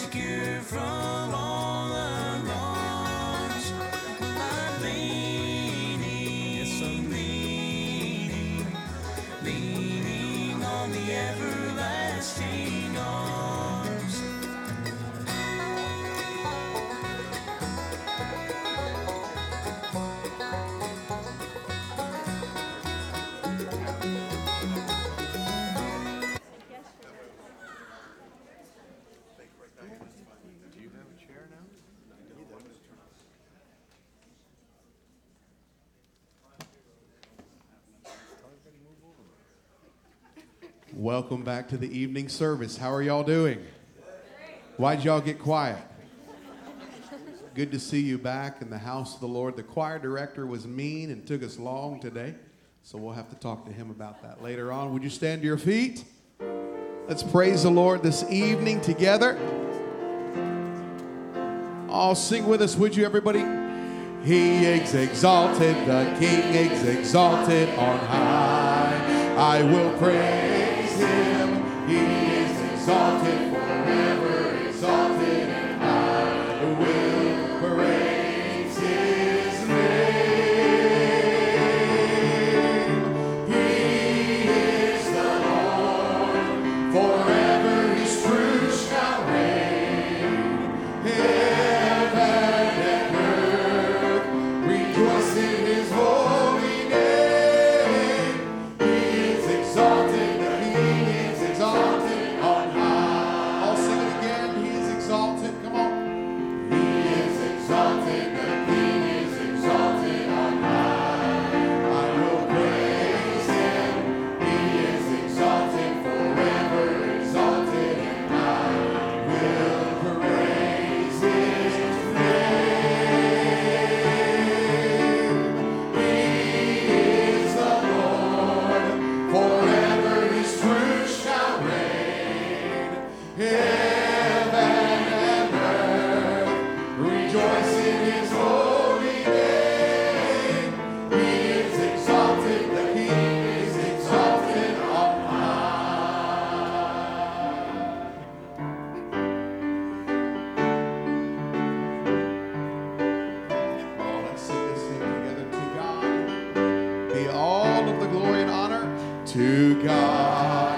rescue from all Welcome back to the evening service. How are y'all doing? Why'd y'all get quiet? Good to see you back in the house of the Lord. The choir director was mean and took us long today, so we'll have to talk to him about that later on. Would you stand to your feet? Let's praise the Lord this evening together. All sing with us, would you, everybody? He is exalted, the King is exalted on high. I will praise. God.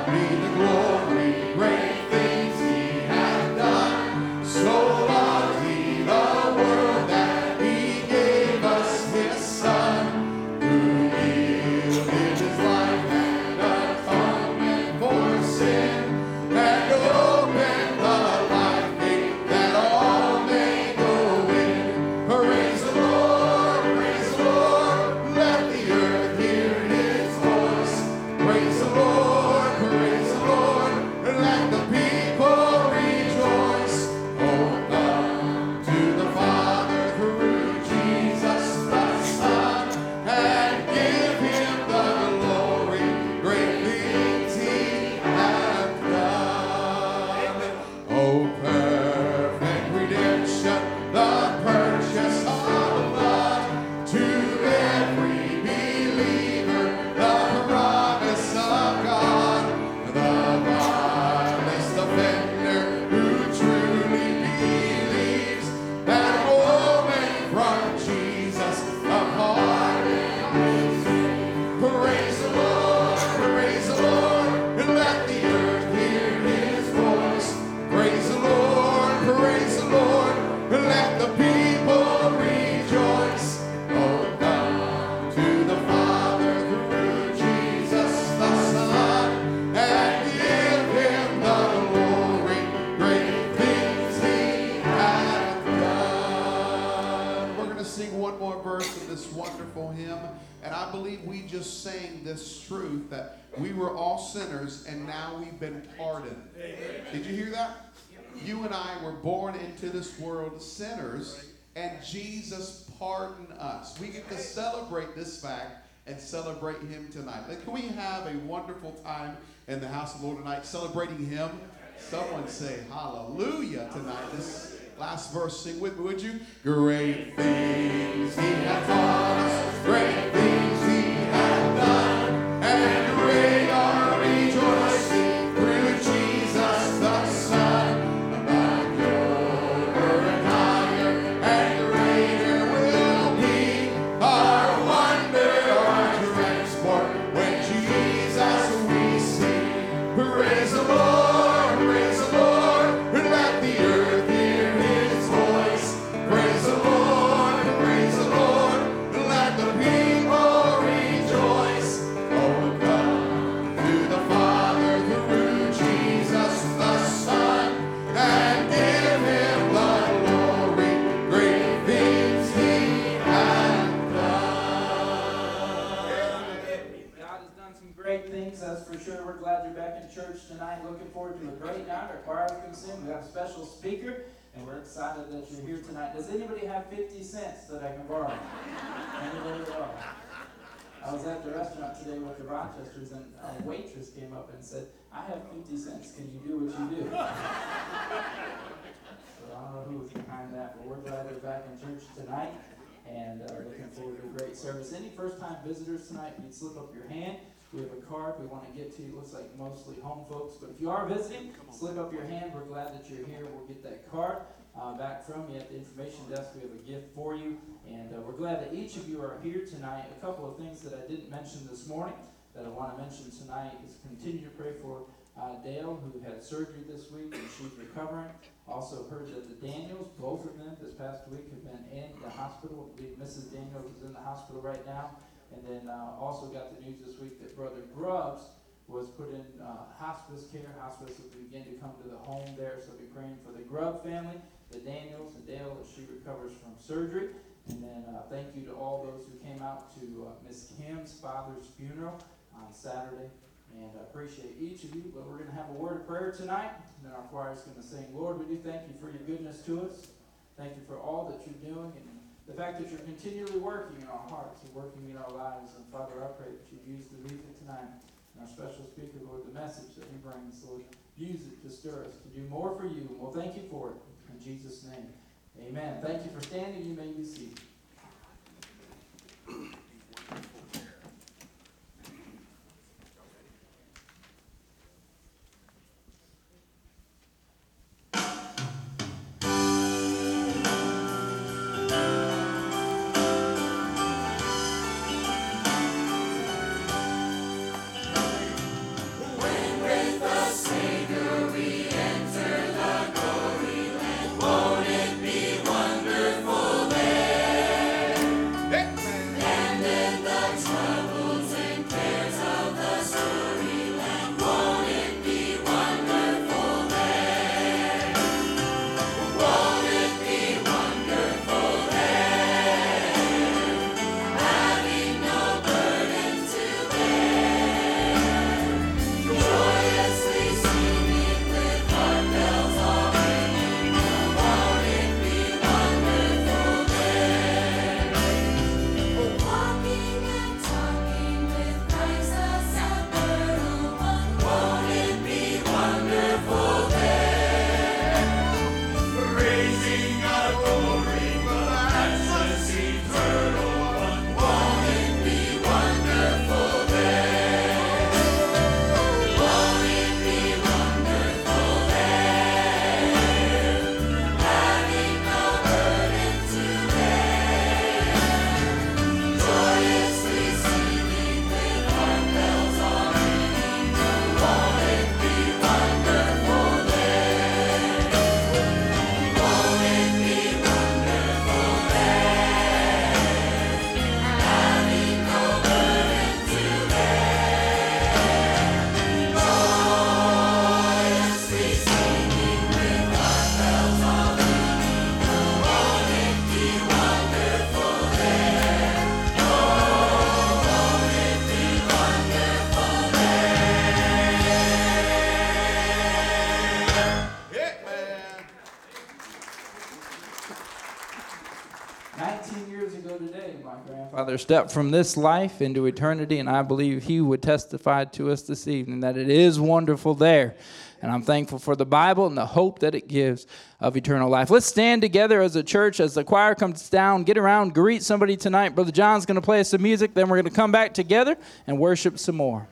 born into this world sinners, and Jesus pardoned us. We get to celebrate this fact and celebrate Him tonight. Like, can we have a wonderful time in the house of the Lord tonight, celebrating Him? Someone say hallelujah tonight. This last verse, sing with me, would you? Great things He hath done, great things He has done, and great are Looking forward to a great night. Our choir's going to sing. We have a special speaker, and we're excited that you're here tonight. Does anybody have 50 cents that I can borrow? Anybody at all? I was at the restaurant today with the Rochesters, and a waitress came up and said, I have 50 cents. Can you do what you do? so I don't know who was behind that, but we're glad you're back in church tonight and uh, looking forward to a great service. Any first time visitors tonight, you'd slip up your hand. We have a card we want to get to you. It looks like mostly home folks, but if you are visiting, slip up your hand. We're glad that you're here. We'll get that card uh, back from you at the information desk. We have a gift for you, and uh, we're glad that each of you are here tonight. A couple of things that I didn't mention this morning that I want to mention tonight is continue to pray for uh, Dale, who had surgery this week and she's recovering. Also heard that the Daniels, both of them this past week, have been in the hospital. I believe Mrs. Daniels is in the hospital right now. And then uh, also got the news this week that Brother Grubbs was put in uh, hospice care. Hospice will begin to come to the home there, so be praying for the Grubb family, the Daniels, and Dale as she recovers from surgery. And then uh, thank you to all those who came out to uh, Miss Kim's father's funeral on Saturday. And I appreciate each of you, but we're going to have a word of prayer tonight. And then our choir is going to sing, Lord, we do thank you for your goodness to us. Thank you for all that you're doing the fact that you're continually working in our hearts and working in our lives. And Father, I pray that you use the music tonight and our special speaker, Lord, the message that he brings, Lord, use it to stir us to do more for you. And we'll thank you for it. In Jesus' name, amen. Thank you for standing. You may be seated. Grandfather stepped from this life into eternity, and I believe he would testify to us this evening that it is wonderful there. And I'm thankful for the Bible and the hope that it gives of eternal life. Let's stand together as a church as the choir comes down. Get around, greet somebody tonight. Brother John's going to play us some music, then we're going to come back together and worship some more.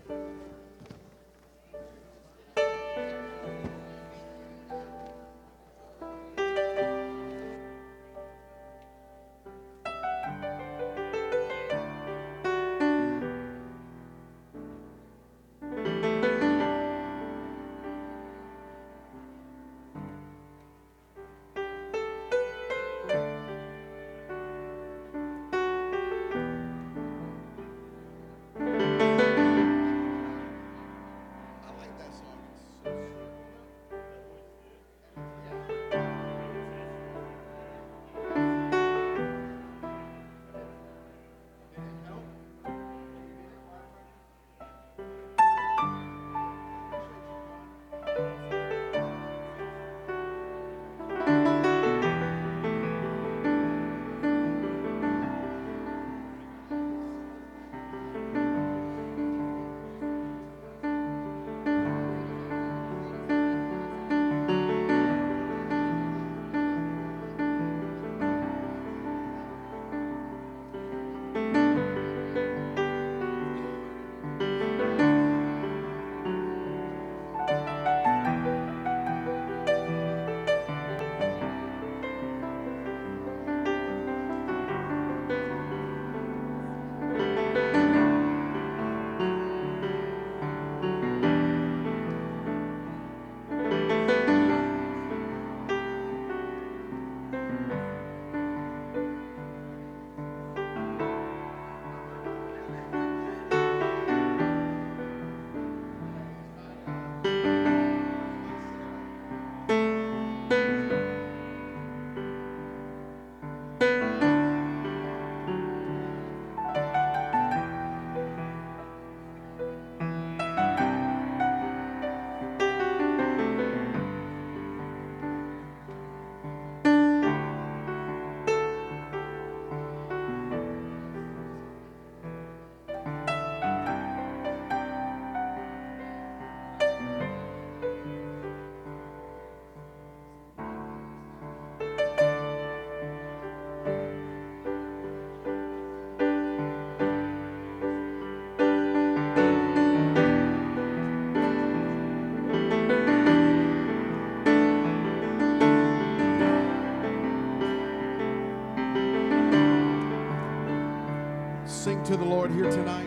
to the Lord here tonight?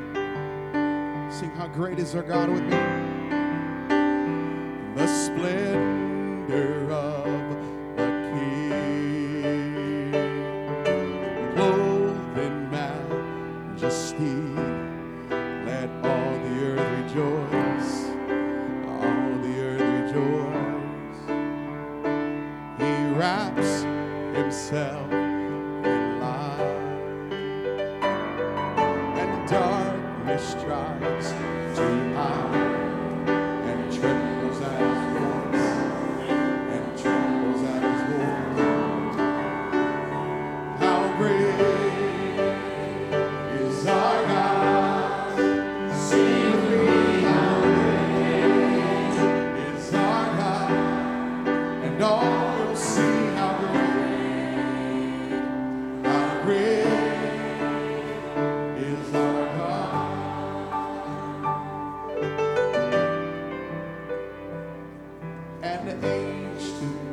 Sing, How Great is Our God with me. and aged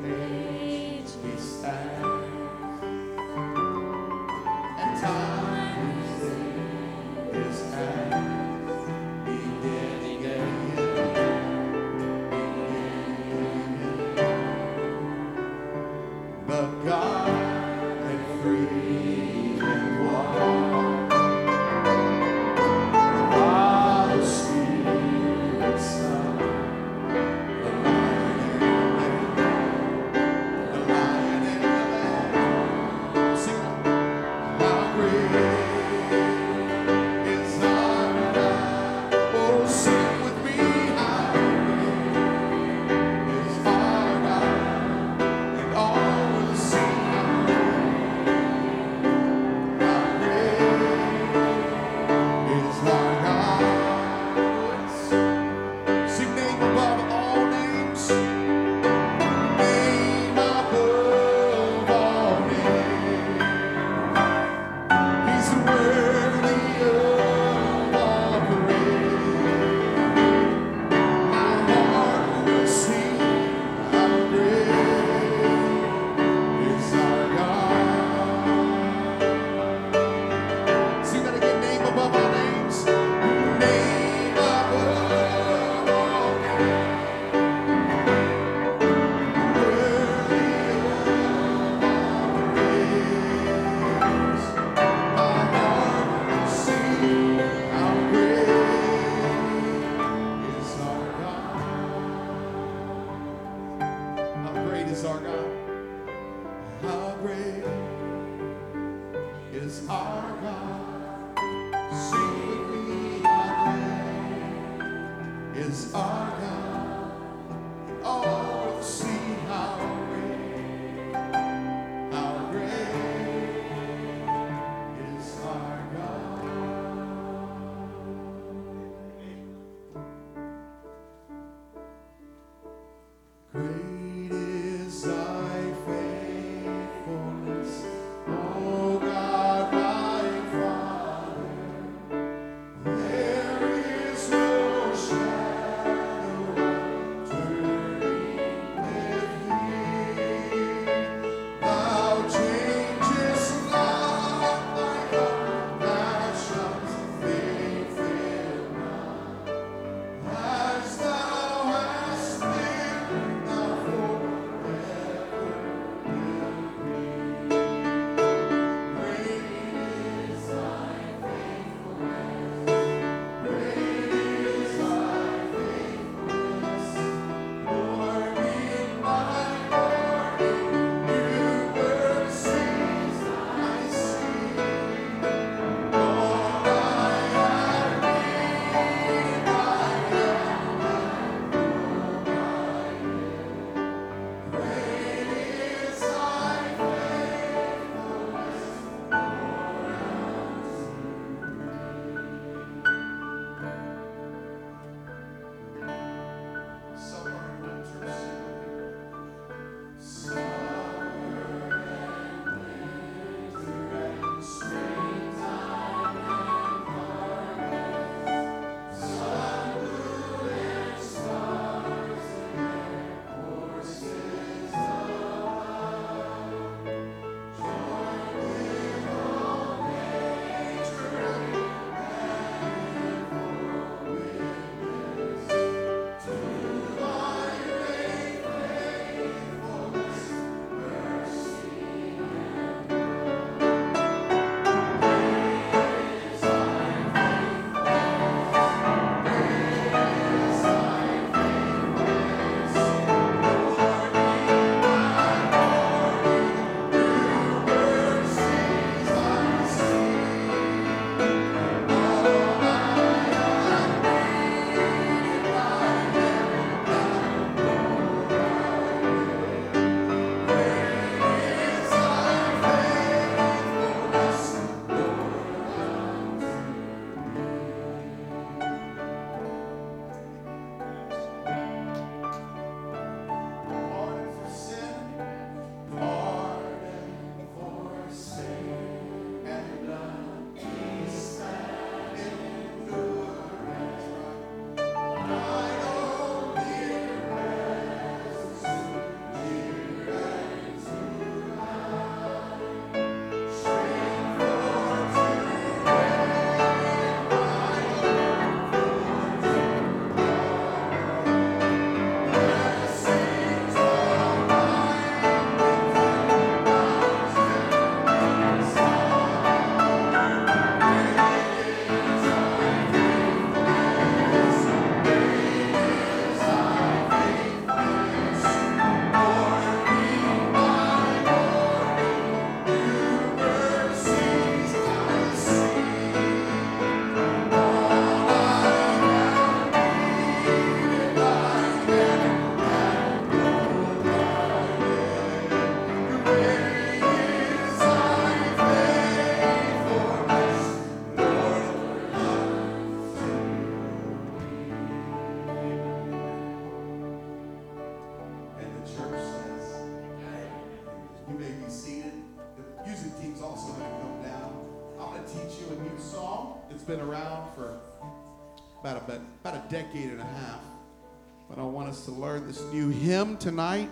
tonight.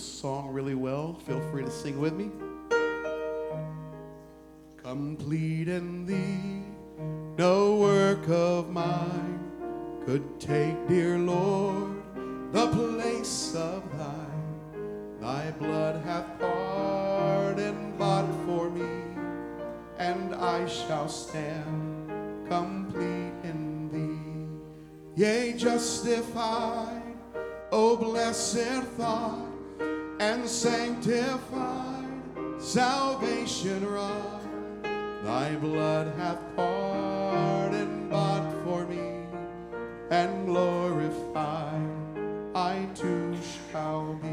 This song really well, feel free to sing with me. Pardoned bought for me and glorified I too shall be.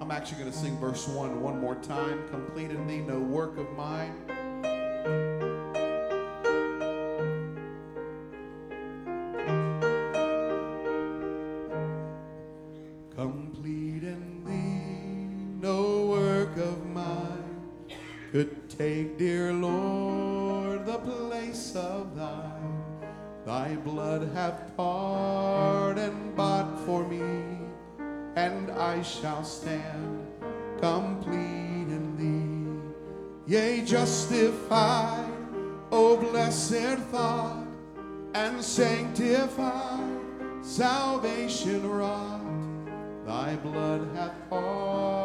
I'm actually going to sing verse 1 one more time. Complete in thee no work of mine. Take, dear Lord, the place of thine. Thy blood hath pardoned bought for me, and I shall stand complete in thee. Yea, justified, O blessed thought, and sanctified, salvation wrought. Thy blood hath pardoned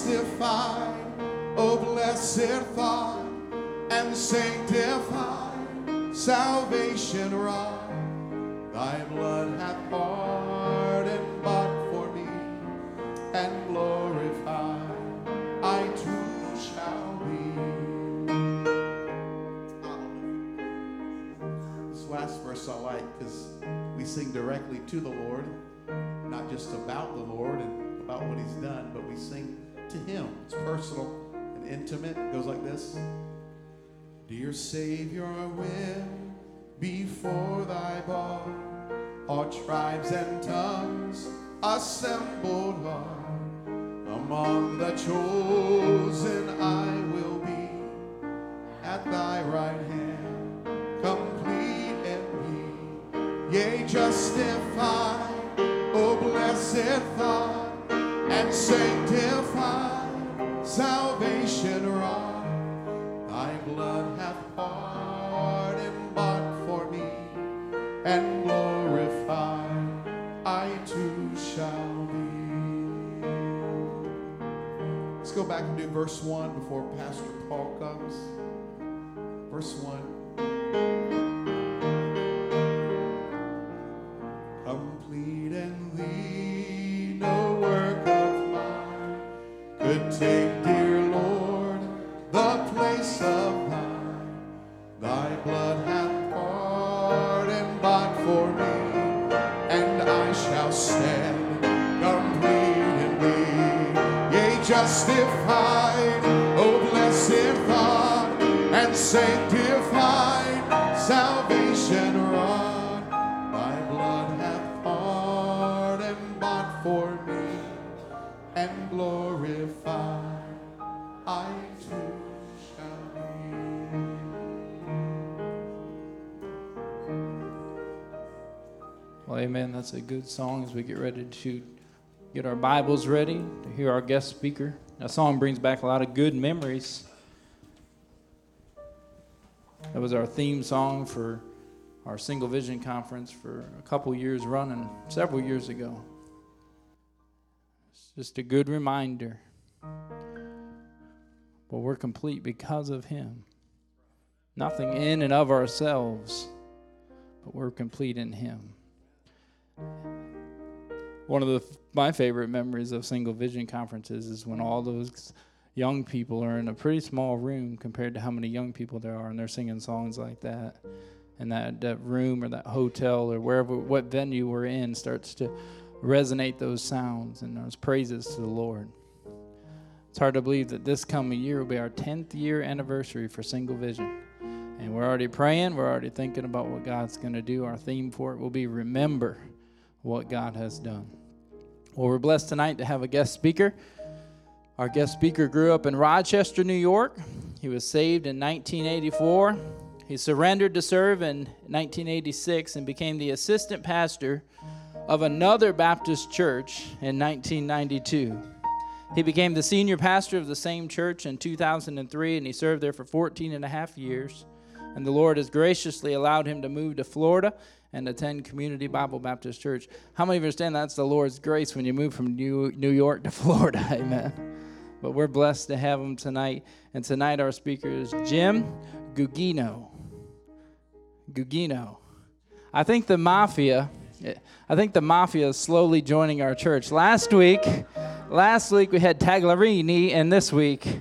justified, O oh, blessed thought, and sanctified, salvation wrought. Thy blood hath pardoned bought for me, and glorified I too shall be. This last verse I like because we sing directly to the Lord, not just about the Lord and about what He's done, but we sing to Him. It's personal and intimate. It goes like this. Dear Savior, when before thy bar all tribes and tongues assembled are, among the chosen I will be at thy right hand, complete in me, yea, justified, O blessed thought, and sanctify salvation wrought. Thy blood hath pardoned bought for me, and glorified I too shall be. Let's go back and do verse 1 before Pastor Paul comes. Verse 1. That's a good song as we get ready to get our Bibles ready to hear our guest speaker. That song brings back a lot of good memories. That was our theme song for our Single Vision Conference for a couple years running, several years ago. It's just a good reminder. But we're complete because of Him. Nothing in and of ourselves, but we're complete in Him. One of the my favorite memories of single vision conferences is when all those young people are in a pretty small room compared to how many young people there are and they're singing songs like that and that, that room or that hotel or wherever what venue we're in starts to resonate those sounds and those praises to the Lord. It's hard to believe that this coming year will be our 10th year anniversary for Single Vision. And we're already praying, we're already thinking about what God's going to do. Our theme for it will be Remember what God has done. Well, we're blessed tonight to have a guest speaker. Our guest speaker grew up in Rochester, New York. He was saved in 1984. He surrendered to serve in 1986 and became the assistant pastor of another Baptist church in 1992. He became the senior pastor of the same church in 2003 and he served there for 14 and a half years. And the Lord has graciously allowed him to move to Florida and attend Community Bible Baptist Church. How many of you understand that's the Lord's grace when you move from New, New York to Florida? Amen. But we're blessed to have him tonight. And tonight our speaker is Jim Gugino. Gugino. I think the mafia, I think the mafia is slowly joining our church. Last week, last week we had Taglarini, and this week,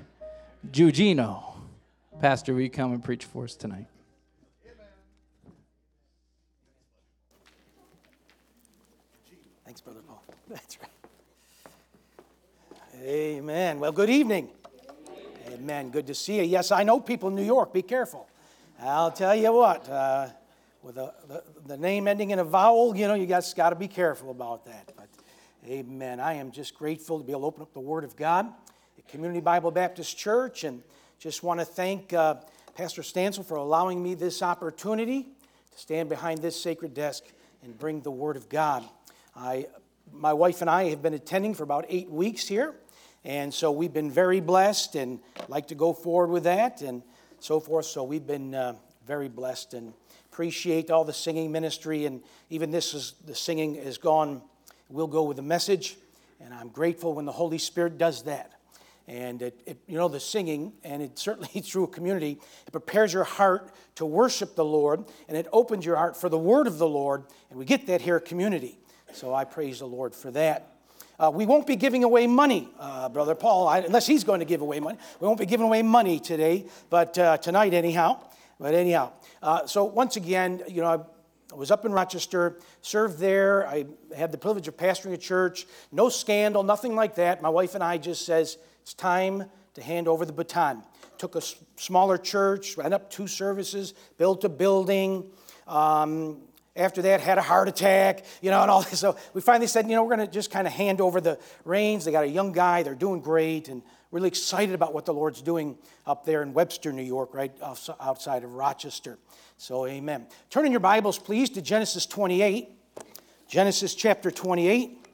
Gugino. Pastor, will you come and preach for us tonight? Thanks, Brother Paul. That's right. Amen. Well, good evening. Amen. Good to see you. Yes, I know people in New York. Be careful. I'll tell you what, uh, with a, the, the name ending in a vowel, you know, you guys got to be careful about that. But amen. I am just grateful to be able to open up the Word of God at Community Bible Baptist Church and just want to thank uh, Pastor Stansel for allowing me this opportunity to stand behind this sacred desk and bring the Word of God. I, my wife and I have been attending for about eight weeks here, and so we've been very blessed and like to go forward with that and so forth. So we've been uh, very blessed and appreciate all the singing ministry, and even this is the singing is gone. We'll go with the message, and I'm grateful when the Holy Spirit does that. And it, it, you know, the singing, and it certainly through a community, it prepares your heart to worship the Lord, and it opens your heart for the word of the Lord, and we get that here at community. So I praise the Lord for that. Uh, we won't be giving away money, uh, Brother Paul, I, unless he's going to give away money. We won't be giving away money today, but uh, tonight, anyhow. But anyhow, uh, so once again, you know, I was up in Rochester, served there. I had the privilege of pastoring a church. No scandal, nothing like that. My wife and I just says it's time to hand over the baton. Took a smaller church, ran up two services, built a building. Um, after that, had a heart attack, you know, and all this. So we finally said, you know, we're going to just kind of hand over the reins. They got a young guy, they're doing great, and really excited about what the Lord's doing up there in Webster, New York, right outside of Rochester. So, amen. Turn in your Bibles, please, to Genesis 28. Genesis chapter 28.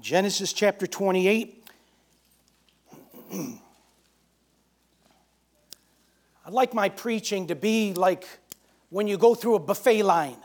Genesis chapter 28. I'd like my preaching to be like when you go through a buffet line.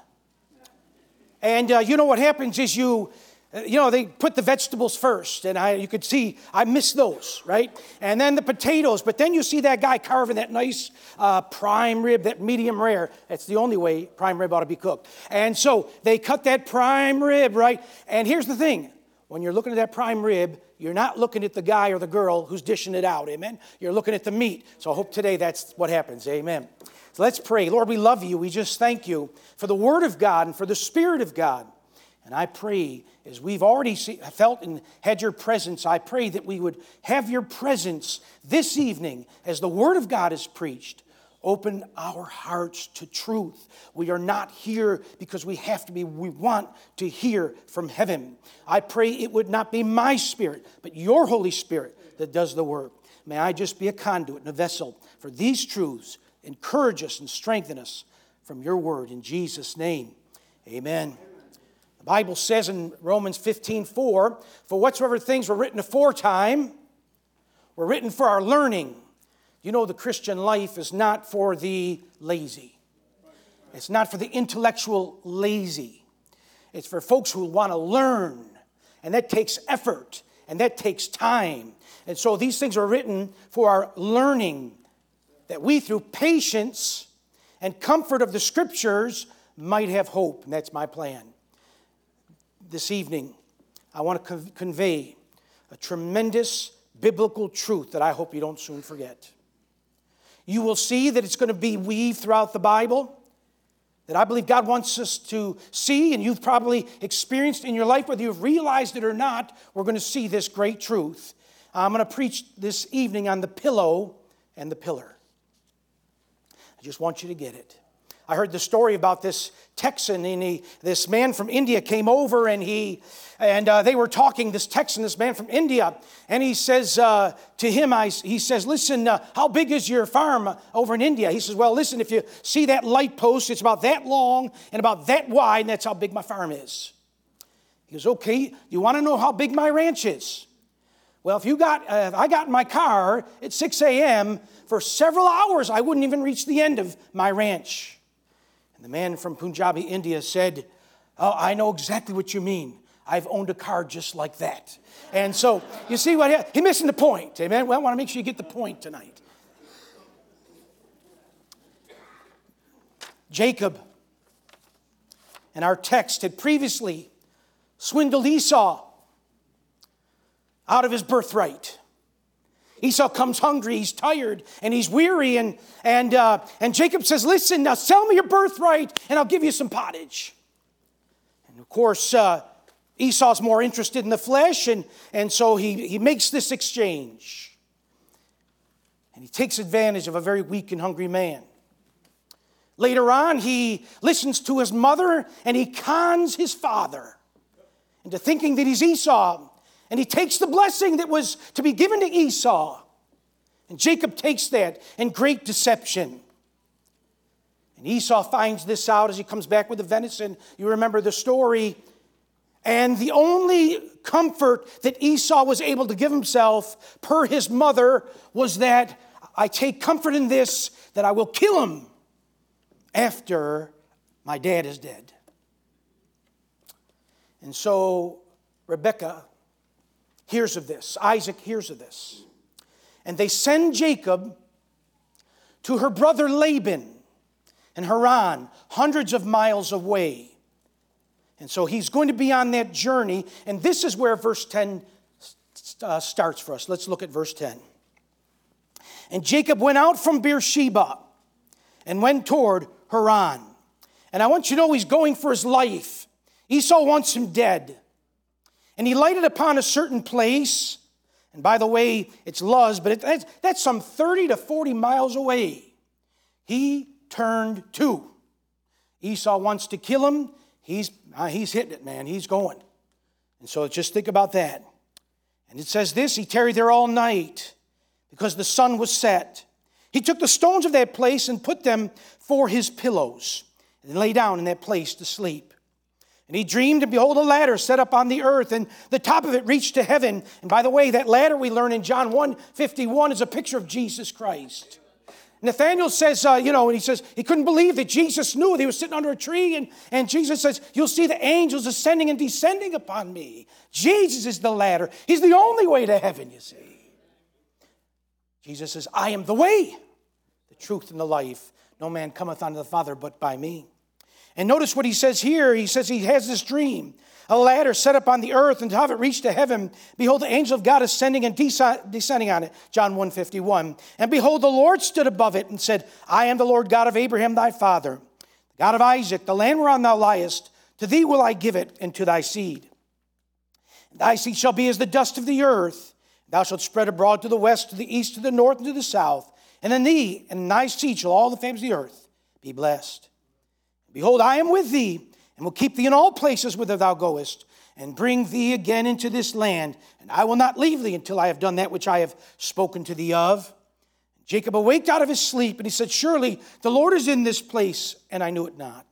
And uh, you know what happens is you, uh, you know, they put the vegetables first, and I, you could see I miss those, right? And then the potatoes, but then you see that guy carving that nice uh, prime rib, that medium rare. That's the only way prime rib ought to be cooked. And so they cut that prime rib, right? And here's the thing when you're looking at that prime rib, you're not looking at the guy or the girl who's dishing it out. Amen. You're looking at the meat. So I hope today that's what happens. Amen. So let's pray. Lord, we love you. We just thank you for the Word of God and for the Spirit of God. And I pray, as we've already see, felt and had your presence, I pray that we would have your presence this evening as the Word of God is preached. Open our hearts to truth. We are not here because we have to be, we want to hear from heaven. I pray it would not be my spirit, but your Holy Spirit that does the work. May I just be a conduit and a vessel for these truths. Encourage us and strengthen us from your word. In Jesus' name, amen. The Bible says in Romans 15 4, for whatsoever things were written aforetime were written for our learning. You know, the Christian life is not for the lazy, it's not for the intellectual lazy. It's for folks who want to learn, and that takes effort and that takes time. And so these things are written for our learning, that we, through patience and comfort of the scriptures, might have hope. And that's my plan this evening, I want to convey a tremendous biblical truth that I hope you don't soon forget. You will see that it's going to be weaved throughout the Bible, that I believe God wants us to see, and you've probably experienced in your life, whether you've realized it or not, we're going to see this great truth. I'm going to preach this evening on the pillow and the pillar. I just want you to get it. I heard the story about this Texan, and he, this man from India came over, and he and uh, they were talking. This Texan, this man from India, and he says uh, to him, I, he says, "Listen, uh, how big is your farm over in India?" He says, "Well, listen, if you see that light post, it's about that long and about that wide, and that's how big my farm is." He goes, "Okay, you want to know how big my ranch is?" Well, if you got, uh, if I got in my car at 6 a.m. for several hours, I wouldn't even reach the end of my ranch. And the man from Punjabi, India said, Oh, I know exactly what you mean. I've owned a car just like that. And so, you see what he, missing the point. Amen. Well, I want to make sure you get the point tonight. Jacob and our text had previously swindled Esau out of his birthright. Esau comes hungry, he's tired, and he's weary. And, and, uh, and Jacob says, Listen, now sell me your birthright, and I'll give you some pottage. And of course, uh, Esau's more interested in the flesh, and, and so he, he makes this exchange. And he takes advantage of a very weak and hungry man. Later on, he listens to his mother and he cons his father into thinking that he's Esau and he takes the blessing that was to be given to Esau. And Jacob takes that in great deception. And Esau finds this out as he comes back with the venison. You remember the story. And the only comfort that Esau was able to give himself, per his mother, was that I take comfort in this that I will kill him after my dad is dead. And so Rebekah hears of this. Isaac hears of this. And they send Jacob to her brother Laban in Haran, hundreds of miles away. And so he's going to be on that journey. And this is where verse 10 uh, starts for us. Let's look at verse 10. And Jacob went out from Beersheba and went toward Haran. And I want you to know he's going for his life. Esau wants him dead. And he lighted upon a certain place. And by the way, it's Luz, but it, that's, that's some 30 to 40 miles away. He turned to. Esau wants to kill him. He's, uh, he's hitting it, man. He's going. And so just think about that. And it says this He tarried there all night because the sun was set. He took the stones of that place and put them for his pillows and lay down in that place to sleep. And he dreamed, and behold, a ladder set up on the earth, and the top of it reached to heaven. And by the way, that ladder we learn in John 1 51 is a picture of Jesus Christ. Nathaniel says, uh, you know, and he says he couldn't believe that Jesus knew that he was sitting under a tree, and, and Jesus says, You'll see the angels ascending and descending upon me. Jesus is the ladder. He's the only way to heaven, you see. Jesus says, I am the way, the truth, and the life. No man cometh unto the Father but by me. And notice what he says here. He says he has this dream. A ladder set up on the earth, and to have it reach to heaven, behold, the angel of God ascending and descending on it. John 151. And behold, the Lord stood above it and said, I am the Lord God of Abraham thy father, the God of Isaac, the land whereon thou liest. To thee will I give it, and to thy seed. Thy seed shall be as the dust of the earth. Thou shalt spread abroad to the west, to the east, to the north, and to the south. And in thee and in thy seed shall all the families of the earth be blessed. Behold, I am with thee, and will keep thee in all places whither thou goest, and bring thee again into this land. And I will not leave thee until I have done that which I have spoken to thee of. Jacob awaked out of his sleep, and he said, Surely the Lord is in this place, and I knew it not.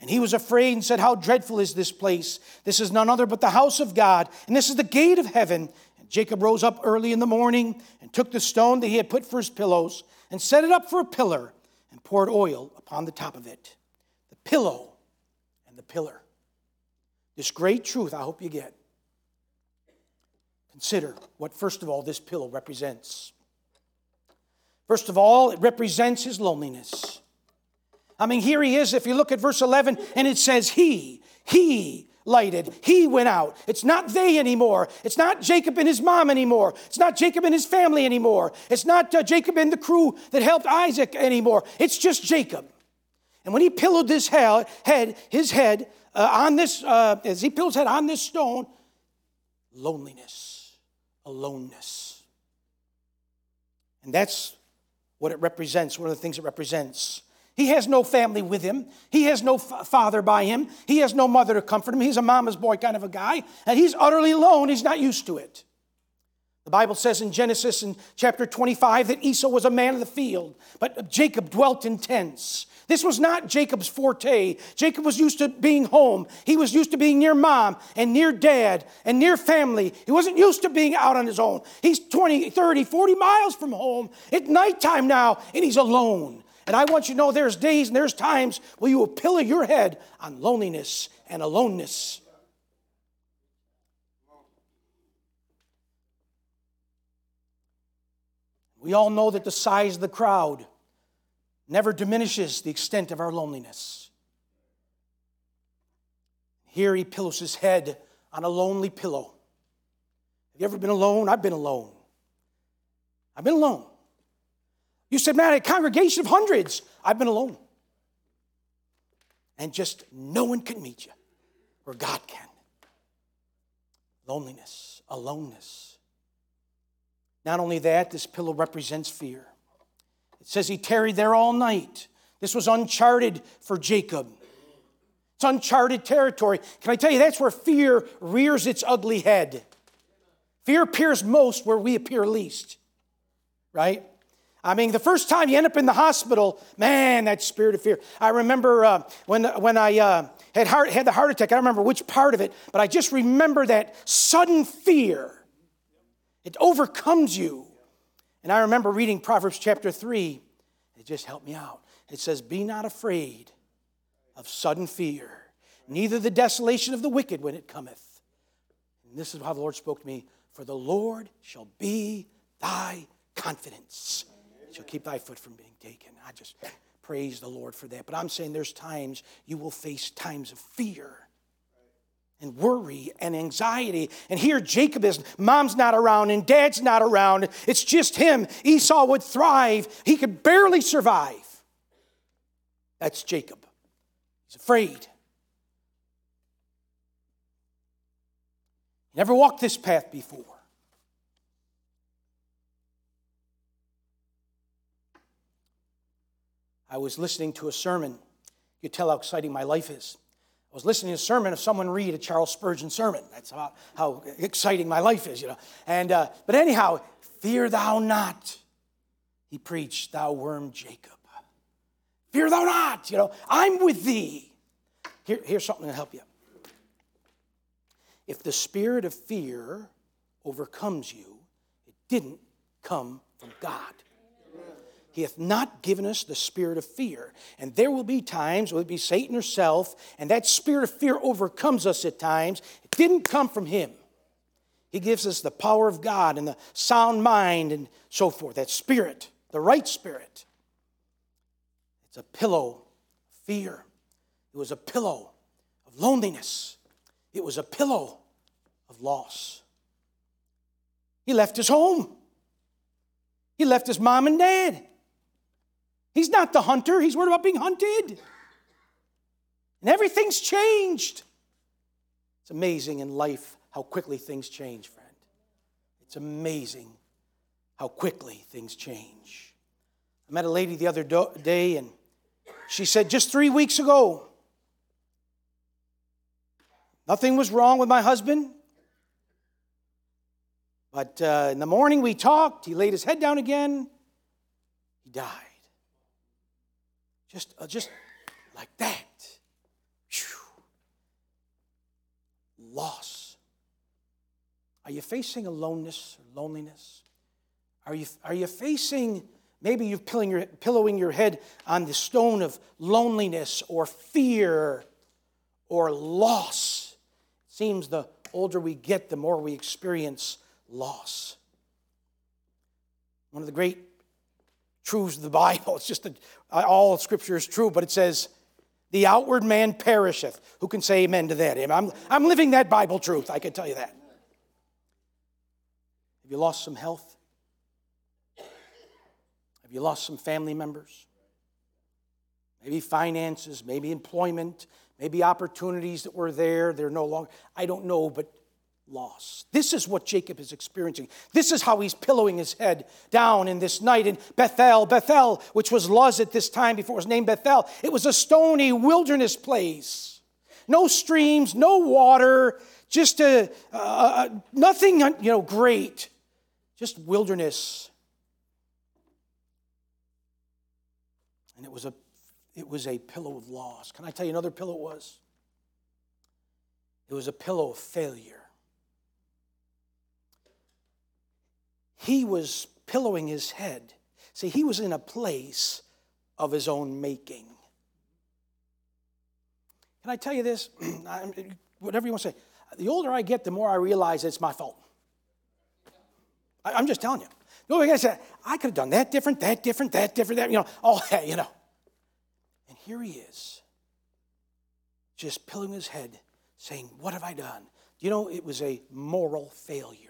And he was afraid and said, How dreadful is this place! This is none other but the house of God, and this is the gate of heaven. And Jacob rose up early in the morning and took the stone that he had put for his pillows and set it up for a pillar and poured oil upon the top of it. Pillow and the pillar. This great truth I hope you get. Consider what, first of all, this pillow represents. First of all, it represents his loneliness. I mean, here he is. If you look at verse 11, and it says, He, He lighted, He went out. It's not they anymore. It's not Jacob and his mom anymore. It's not Jacob and his family anymore. It's not uh, Jacob and the crew that helped Isaac anymore. It's just Jacob. And when he pillowed this head, his head uh, on this, uh, as he pillowed his head on this stone, loneliness, aloneness. And that's what it represents, one of the things it represents. He has no family with him. He has no f- father by him. He has no mother to comfort him. He's a mama's boy kind of a guy, and he's utterly alone. He's not used to it. The Bible says in Genesis in chapter 25 that Esau was a man of the field, but Jacob dwelt in tents. This was not Jacob's forte. Jacob was used to being home. He was used to being near mom and near dad and near family. He wasn't used to being out on his own. He's 20, 30, 40 miles from home. It's nighttime now, and he's alone. And I want you to know there's days and there's times where you will pillow your head on loneliness and aloneness. We all know that the size of the crowd never diminishes the extent of our loneliness. Here he pillows his head on a lonely pillow. Have you ever been alone? I've been alone. I've been alone. You said, man, a congregation of hundreds. I've been alone. And just no one can meet you where God can. Loneliness, aloneness. Not only that, this pillow represents fear. It says he tarried there all night. This was uncharted for Jacob. It's uncharted territory. Can I tell you, that's where fear rears its ugly head. Fear appears most where we appear least, right? I mean, the first time you end up in the hospital, man, that spirit of fear. I remember uh, when, when I uh, had, heart, had the heart attack, I don't remember which part of it, but I just remember that sudden fear. It overcomes you. And I remember reading Proverbs chapter 3. It just helped me out. It says, Be not afraid of sudden fear, neither the desolation of the wicked when it cometh. And this is how the Lord spoke to me For the Lord shall be thy confidence, shall keep thy foot from being taken. I just praise the Lord for that. But I'm saying there's times you will face times of fear and worry and anxiety. And here Jacob is, mom's not around and dad's not around. It's just him. Esau would thrive, he could barely survive. That's Jacob. He's afraid. Never walked this path before. I was listening to a sermon. You tell how exciting my life is. I was listening to a sermon of someone read a Charles Spurgeon sermon. That's about how exciting my life is, you know. And uh, but anyhow, fear thou not. He preached, thou worm Jacob. Fear thou not. You know, I'm with thee. Here, here's something to help you. If the spirit of fear overcomes you, it didn't come from God. He hath not given us the spirit of fear. And there will be times, whether it will be Satan or self, and that spirit of fear overcomes us at times. It didn't come from him. He gives us the power of God and the sound mind and so forth. That spirit, the right spirit. It's a pillow, fear. It was a pillow of loneliness. It was a pillow of loss. He left his home. He left his mom and dad. He's not the hunter, he's worried about being hunted. And everything's changed. It's amazing in life how quickly things change, friend. It's amazing how quickly things change. I met a lady the other day, and she said, just three weeks ago, nothing was wrong with my husband. But uh, in the morning we talked, he laid his head down again, he died. Just, uh, just like that. Phew. Loss. Are you facing aloneness or loneliness? Are you, are you facing, maybe you're pillowing your, pillowing your head on the stone of loneliness or fear or loss? It seems the older we get, the more we experience loss. One of the great truths of the Bible, it's just that uh, all scripture is true, but it says, the outward man perisheth. Who can say amen to that? I'm, I'm living that Bible truth, I can tell you that. Have you lost some health? Have you lost some family members? Maybe finances, maybe employment, maybe opportunities that were there, they're no longer. I don't know, but loss. This is what Jacob is experiencing. This is how he's pillowing his head down in this night in Bethel. Bethel, which was Luz at this time before it was named Bethel, it was a stony wilderness place. No streams, no water, just a, nothing, you know, great. Just wilderness. And it was a it was a pillow of loss. Can I tell you another pillow it was? It was a pillow of failure. He was pillowing his head. See, he was in a place of his own making. Can I tell you this? Whatever you want to say. The older I get, the more I realize it's my fault. I'm just telling you. The older I say, I could have done that different, that different, that different, that, you know, all that, you know. And here he is, just pillowing his head, saying, What have I done? You know, it was a moral failure.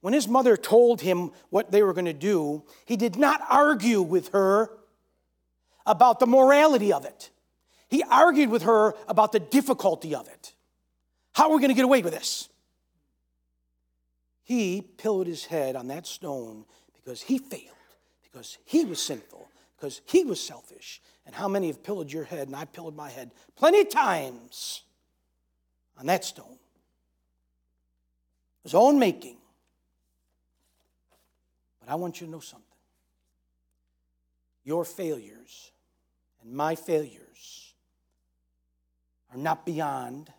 When his mother told him what they were going to do, he did not argue with her about the morality of it. He argued with her about the difficulty of it. How are we going to get away with this? He pillowed his head on that stone because he failed, because he was sinful, because he was selfish. And how many have pillowed your head, and I pillowed my head plenty of times on that stone? His own making. But I want you to know something. Your failures and my failures are not beyond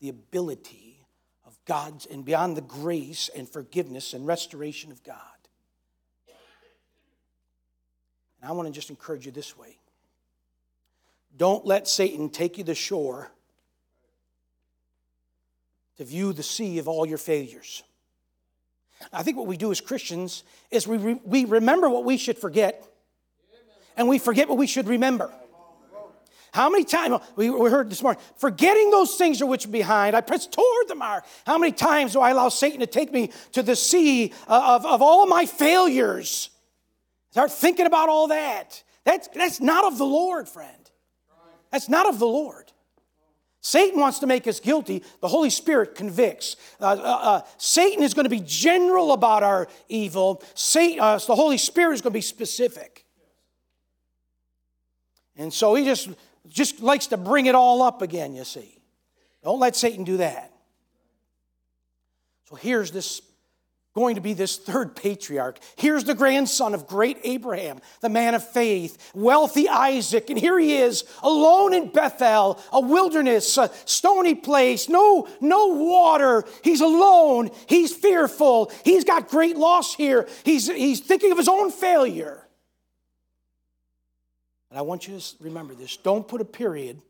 the ability of God's and beyond the grace and forgiveness and restoration of God. And I want to just encourage you this way don't let Satan take you to the shore to view the sea of all your failures. I think what we do as Christians is we, re- we remember what we should forget, and we forget what we should remember. How many times, we, we heard this morning, forgetting those things are which are behind, I press toward the mark. How many times do I allow Satan to take me to the sea uh, of, of all my failures? Start thinking about all that. That's, that's not of the Lord, friend. That's not of the Lord. Satan wants to make us guilty. The Holy Spirit convicts. Uh, uh, uh, Satan is going to be general about our evil. Satan, uh, the Holy Spirit is going to be specific. And so he just, just likes to bring it all up again, you see. Don't let Satan do that. So here's this going to be this third patriarch. Here's the grandson of great Abraham, the man of faith, wealthy Isaac, and here he is alone in Bethel, a wilderness, a stony place, no, no water. He's alone. He's fearful. He's got great loss here. He's, he's thinking of his own failure. And I want you to remember this. Don't put a period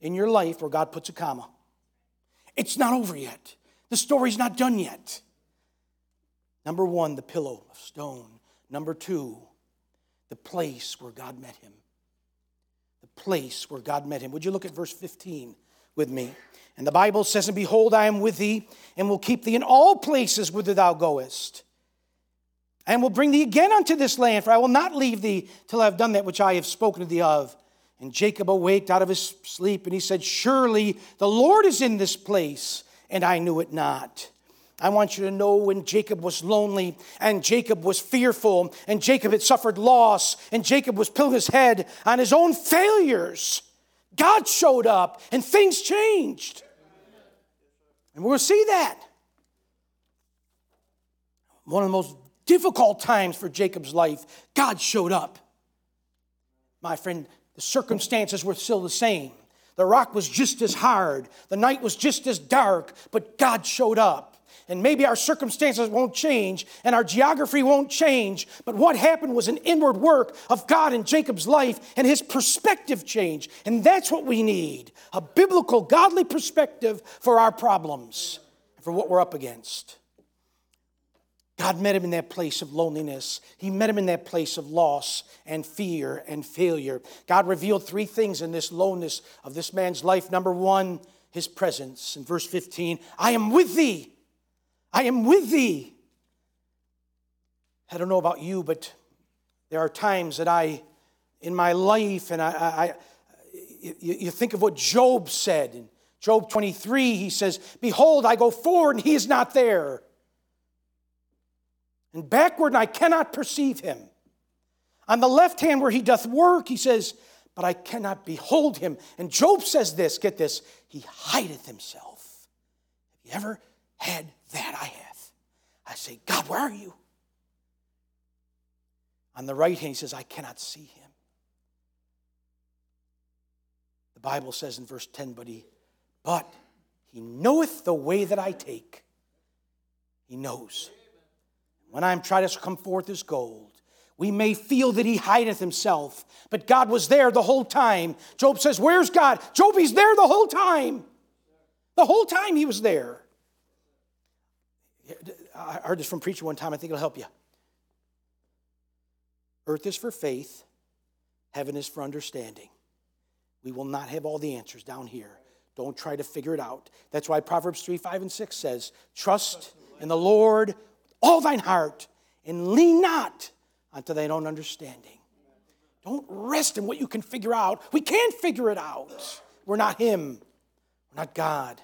in your life where God puts a comma. It's not over yet. The story's not done yet. Number one, the pillow of stone. Number two, the place where God met him. The place where God met him. Would you look at verse 15 with me? And the Bible says, And behold, I am with thee, and will keep thee in all places whither thou goest. And will bring thee again unto this land, for I will not leave thee till I have done that which I have spoken to thee of. And Jacob awaked out of his sleep, and he said, Surely the Lord is in this place, and I knew it not. I want you to know when Jacob was lonely and Jacob was fearful and Jacob had suffered loss and Jacob was pulling his head on his own failures, God showed up and things changed. And we'll see that. One of the most difficult times for Jacob's life, God showed up. My friend, the circumstances were still the same. The rock was just as hard, the night was just as dark, but God showed up. And maybe our circumstances won't change and our geography won't change, but what happened was an inward work of God in Jacob's life and his perspective changed. And that's what we need a biblical, godly perspective for our problems, for what we're up against. God met him in that place of loneliness. He met him in that place of loss and fear and failure. God revealed three things in this loneliness of this man's life. Number one, his presence. In verse 15, I am with thee. I am with thee. I don't know about you, but there are times that I, in my life, and I, I you, you think of what Job said. In Job 23, he says, Behold, I go forward and he is not there and backward, and I cannot perceive him. On the left hand, where he doth work, he says, But I cannot behold him. And Job says this get this, he hideth himself. Have you ever had that? I have. I say, God, where are you? On the right hand, he says, I cannot see him. The Bible says in verse 10, but he, but he knoweth the way that I take. He knows. When I am tried to come forth as gold, we may feel that he hideth himself, but God was there the whole time. Job says, Where's God? Job, he's there the whole time. The whole time he was there. I heard this from a preacher one time. I think it'll help you. Earth is for faith, heaven is for understanding. We will not have all the answers down here. Don't try to figure it out. That's why Proverbs 3, 5, and 6 says, Trust in the Lord all thine heart and lean not unto thine own understanding. Don't rest in what you can figure out. We can't figure it out. We're not Him, we're not God.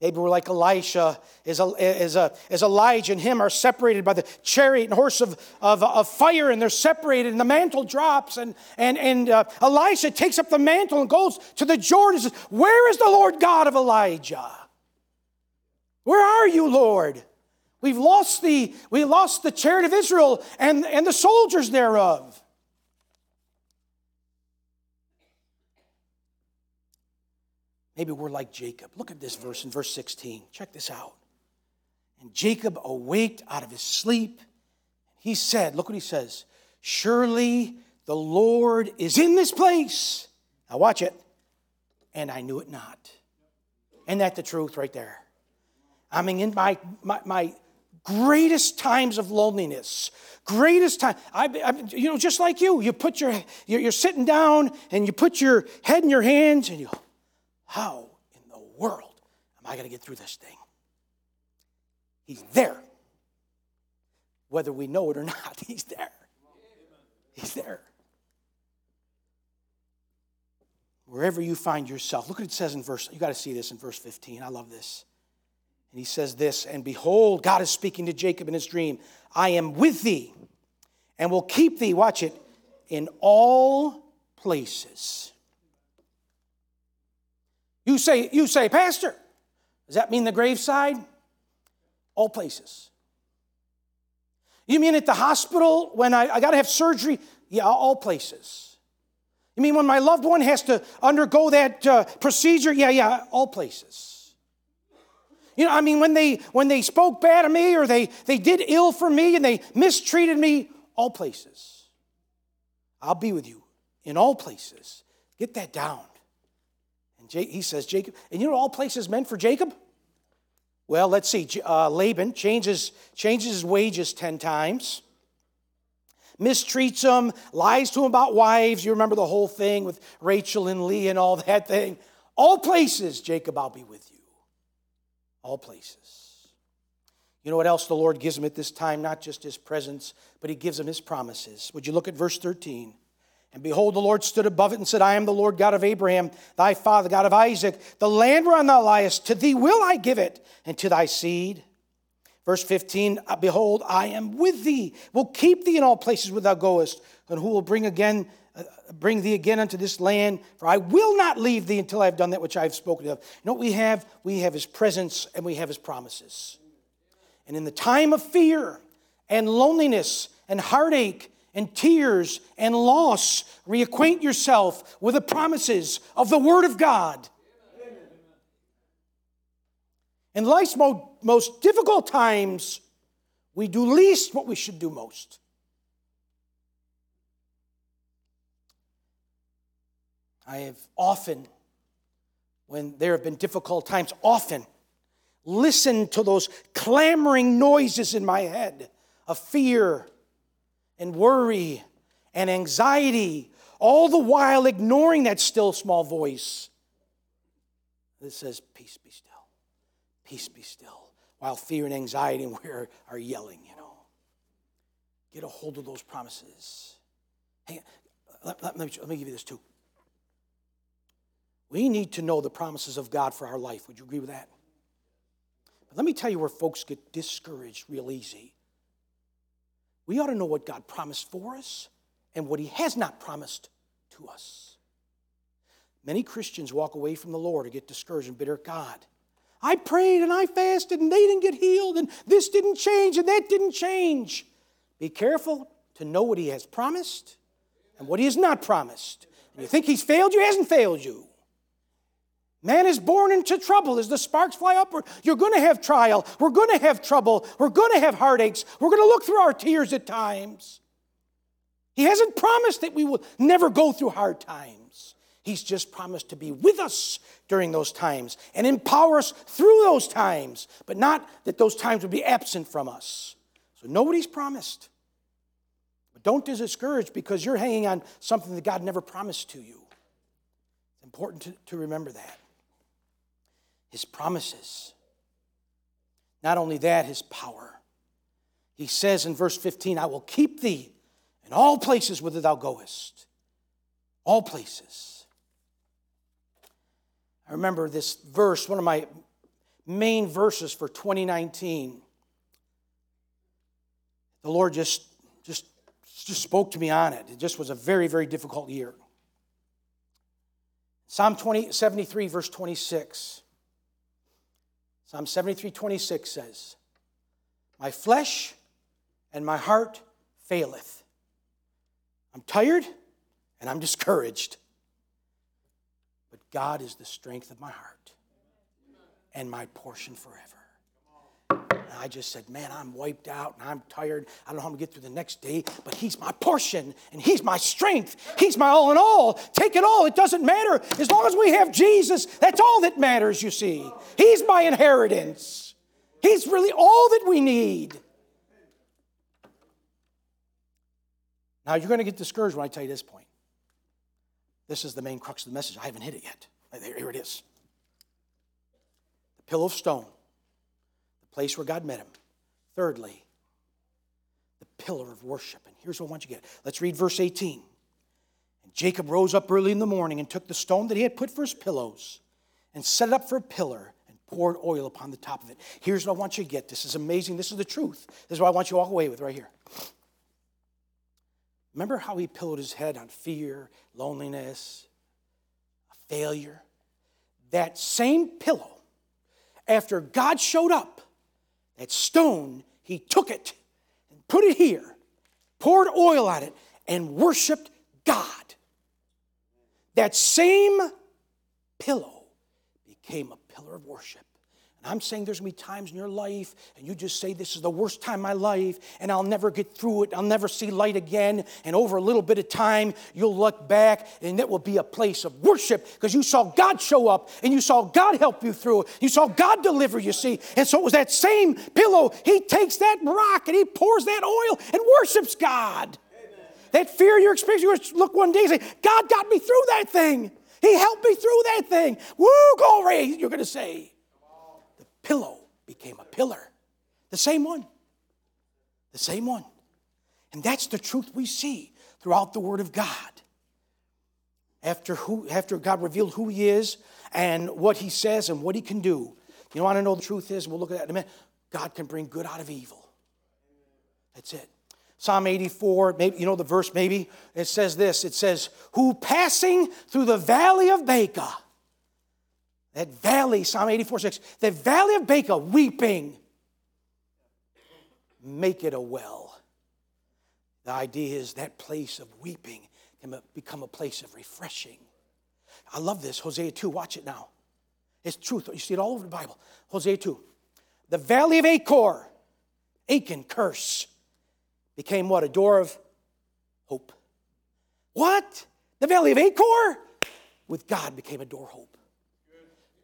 Maybe we're like Elisha, as, as, as Elijah and him are separated by the chariot and horse of, of, of fire, and they're separated, and the mantle drops. And, and, and uh, Elisha takes up the mantle and goes to the Jordan and says, Where is the Lord God of Elijah? Where are you, Lord? We've lost the, we lost the chariot of Israel and, and the soldiers thereof. Maybe we're like Jacob. Look at this verse in verse 16. Check this out. And Jacob awaked out of his sleep. He said, Look what he says Surely the Lord is in this place. Now watch it. And I knew it not. Isn't that the truth right there? I mean, in my, my, my greatest times of loneliness, greatest time. I, I, you know, just like you, you put your, you're, you're sitting down and you put your head in your hands and you go, how in the world am I going to get through this thing? He's there. Whether we know it or not, he's there. He's there. Wherever you find yourself, look what it says in verse, you got to see this in verse 15. I love this. And he says this, and behold, God is speaking to Jacob in his dream I am with thee and will keep thee, watch it, in all places. You say, you say, Pastor, does that mean the graveside? All places. You mean at the hospital when I, I got to have surgery? Yeah, all places. You mean when my loved one has to undergo that uh, procedure? Yeah, yeah, all places. You know, I mean, when they when they spoke bad of me or they they did ill for me and they mistreated me, all places. I'll be with you in all places. Get that down. He says, Jacob, and you know all places meant for Jacob? Well, let's see. Uh, Laban changes, changes his wages 10 times. mistreats him, lies to him about wives. You remember the whole thing with Rachel and Leah and all that thing. All places, Jacob, I'll be with you. All places. You know what else the Lord gives him at this time? Not just his presence, but he gives him his promises. Would you look at verse 13? And behold, the Lord stood above it and said, I am the Lord God of Abraham, thy father, God of Isaac. The land whereon thou liest, to thee will I give it, and to thy seed. Verse 15, "Uh, Behold, I am with thee, will keep thee in all places where thou goest, and who will bring again, uh, bring thee again unto this land, for I will not leave thee until I have done that which I have spoken of. You know what we have? We have his presence and we have his promises. And in the time of fear and loneliness and heartache and tears and loss, reacquaint yourself with the promises of the Word of God. In life's mo- most difficult times, we do least what we should do most. I have often, when there have been difficult times, often listened to those clamoring noises in my head of fear and worry and anxiety, all the while ignoring that still small voice that says, Peace be still, peace be still, while fear and anxiety and are yelling, you know. Get a hold of those promises. Hey, let, let me, let me give you this too. We need to know the promises of God for our life. Would you agree with that? But let me tell you where folks get discouraged real easy. We ought to know what God promised for us and what He has not promised to us. Many Christians walk away from the Lord or get discouraged and bitter at God. I prayed and I fasted and they didn't get healed and this didn't change and that didn't change. Be careful to know what He has promised and what He has not promised. And you think He's failed you, He hasn't failed you. Man is born into trouble. As the sparks fly upward, you're going to have trial. We're going to have trouble. We're going to have heartaches. We're going to look through our tears at times. He hasn't promised that we will never go through hard times. He's just promised to be with us during those times and empower us through those times, but not that those times would be absent from us. So nobody's promised. But don't be discouraged because you're hanging on something that God never promised to you. It's important to, to remember that his promises. Not only that, his power. He says in verse 15, I will keep thee in all places whither thou goest. All places. I remember this verse, one of my main verses for 2019. The Lord just, just, just spoke to me on it. It just was a very, very difficult year. Psalm 20, 73, verse 26. Psalm 73 26 says, My flesh and my heart faileth. I'm tired and I'm discouraged. But God is the strength of my heart and my portion forever. And I just said, Man, I'm wiped out and I'm tired. I don't know how I'm going to get through the next day, but He's my portion and He's my strength. He's my all in all. Take it all. It doesn't matter. As long as we have Jesus, that's all that matters, you see. He's my inheritance. He's really all that we need. Now, you're going to get discouraged when I tell you this point. This is the main crux of the message. I haven't hit it yet. Here it is. The pillow of stone place where God met him. Thirdly, the pillar of worship. And here's what I want you to get. Let's read verse 18. And Jacob rose up early in the morning and took the stone that he had put for his pillows and set it up for a pillar and poured oil upon the top of it. Here's what I want you to get. This is amazing. This is the truth. This is what I want you to walk away with right here. Remember how he pillowed his head on fear, loneliness, failure? That same pillow, after God showed up, that stone, he took it and put it here, poured oil on it, and worshiped God. That same pillow became a pillar of worship. And I'm saying there's gonna be times in your life, and you just say, This is the worst time of my life, and I'll never get through it. I'll never see light again. And over a little bit of time, you'll look back, and it will be a place of worship because you saw God show up, and you saw God help you through it. You saw God deliver, you see. And so it was that same pillow. He takes that rock and he pours that oil and worships God. That fear you're experiencing, you look one day and say, God got me through that thing. He helped me through that thing. Woo, glory, you're going to say. Pillow became a pillar. The same one. The same one. And that's the truth we see throughout the Word of God. After, who, after God revealed who He is and what He says and what He can do, you know, I want to know the truth is, we'll look at that in a minute. God can bring good out of evil. That's it. Psalm 84, maybe, you know the verse maybe? It says this it says, Who passing through the valley of Baca, that valley, Psalm 84 6, the valley of Baca, weeping, make it a well. The idea is that place of weeping can become a place of refreshing. I love this. Hosea 2, watch it now. It's truth. You see it all over the Bible. Hosea 2. The valley of Achor, Achan, curse, became what? A door of hope. What? The valley of Achor? With God became a door hope.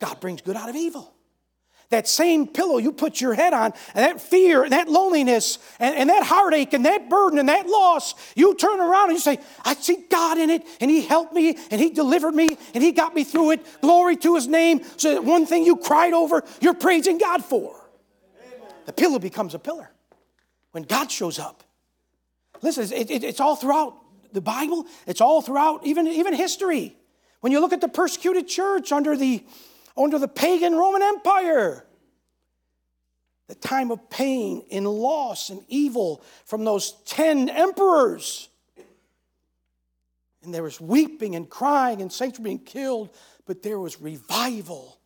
God brings good out of evil. That same pillow you put your head on, and that fear, and that loneliness, and, and, that heartache, and that burden, and that loss, you turn around and you say, I see God in it, and He helped me, and He delivered me, and He got me through it. Glory to His name. So that one thing you cried over, you're praising God for. The pillow becomes a pillar when God shows up. Listen, it, it, it's all throughout the Bible, it's all throughout even, even history. When you look at the persecuted church under the, under the pagan Roman Empire, the time of pain and loss and evil from those 10 emperors. And there was weeping and crying, and saints were being killed, but there was revival.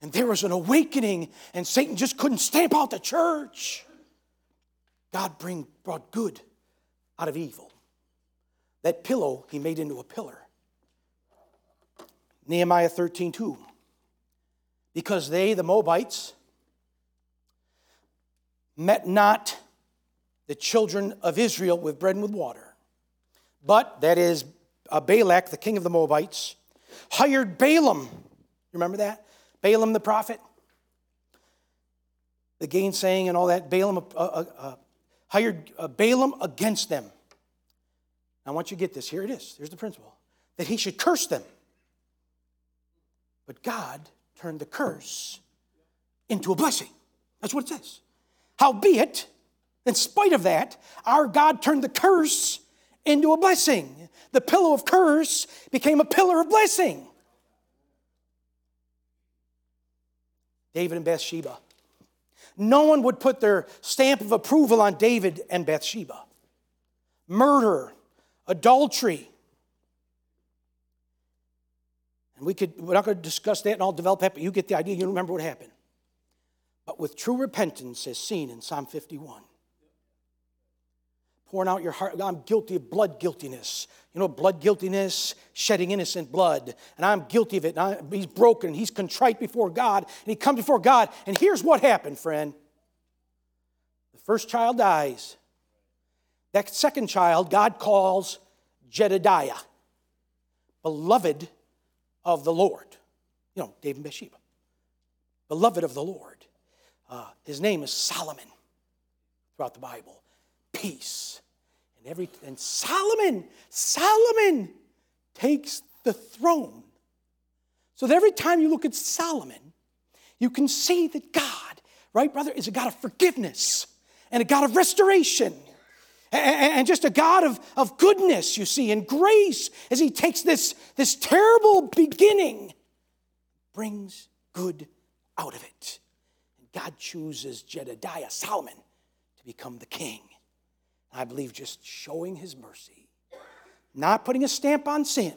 And there was an awakening, and Satan just couldn't stamp out the church. God bring, brought good out of evil. That pillow he made into a pillar. Nehemiah 13, 2. Because they, the Moabites, met not the children of Israel with bread and with water, but, that is, Balak, the king of the Moabites, hired Balaam. Remember that? Balaam the prophet? The gainsaying and all that. Balaam uh, uh, uh hired uh, Balaam against them. I want you to get this. Here it is. Here's the principle that he should curse them. But God turned the curse into a blessing. That's what it says. Howbeit, in spite of that, our God turned the curse into a blessing. The pillow of curse became a pillar of blessing. David and Bathsheba. No one would put their stamp of approval on David and Bathsheba. Murder, adultery. And we could, we're not going to discuss that and I'll develop that, but you get the idea, you remember what happened. But with true repentance, as seen in Psalm 51, pouring out your heart, I'm guilty of blood guiltiness. You know, blood guiltiness, shedding innocent blood. And I'm guilty of it. And I, he's broken. He's contrite before God. And he comes before God. And here's what happened, friend. The first child dies. That second child, God calls Jedediah, beloved of the Lord. You know, David and Bathsheba. Beloved of the Lord. Uh, his name is Solomon throughout the Bible. Peace and every and Solomon, Solomon takes the throne. So that every time you look at Solomon, you can see that God, right, brother, is a God of forgiveness and a God of restoration and just a God of, of goodness, you see, and grace as he takes this, this terrible beginning, brings good out of it. And God chooses Jedediah, Solomon, to become the king. I believe just showing his mercy, not putting a stamp on sin,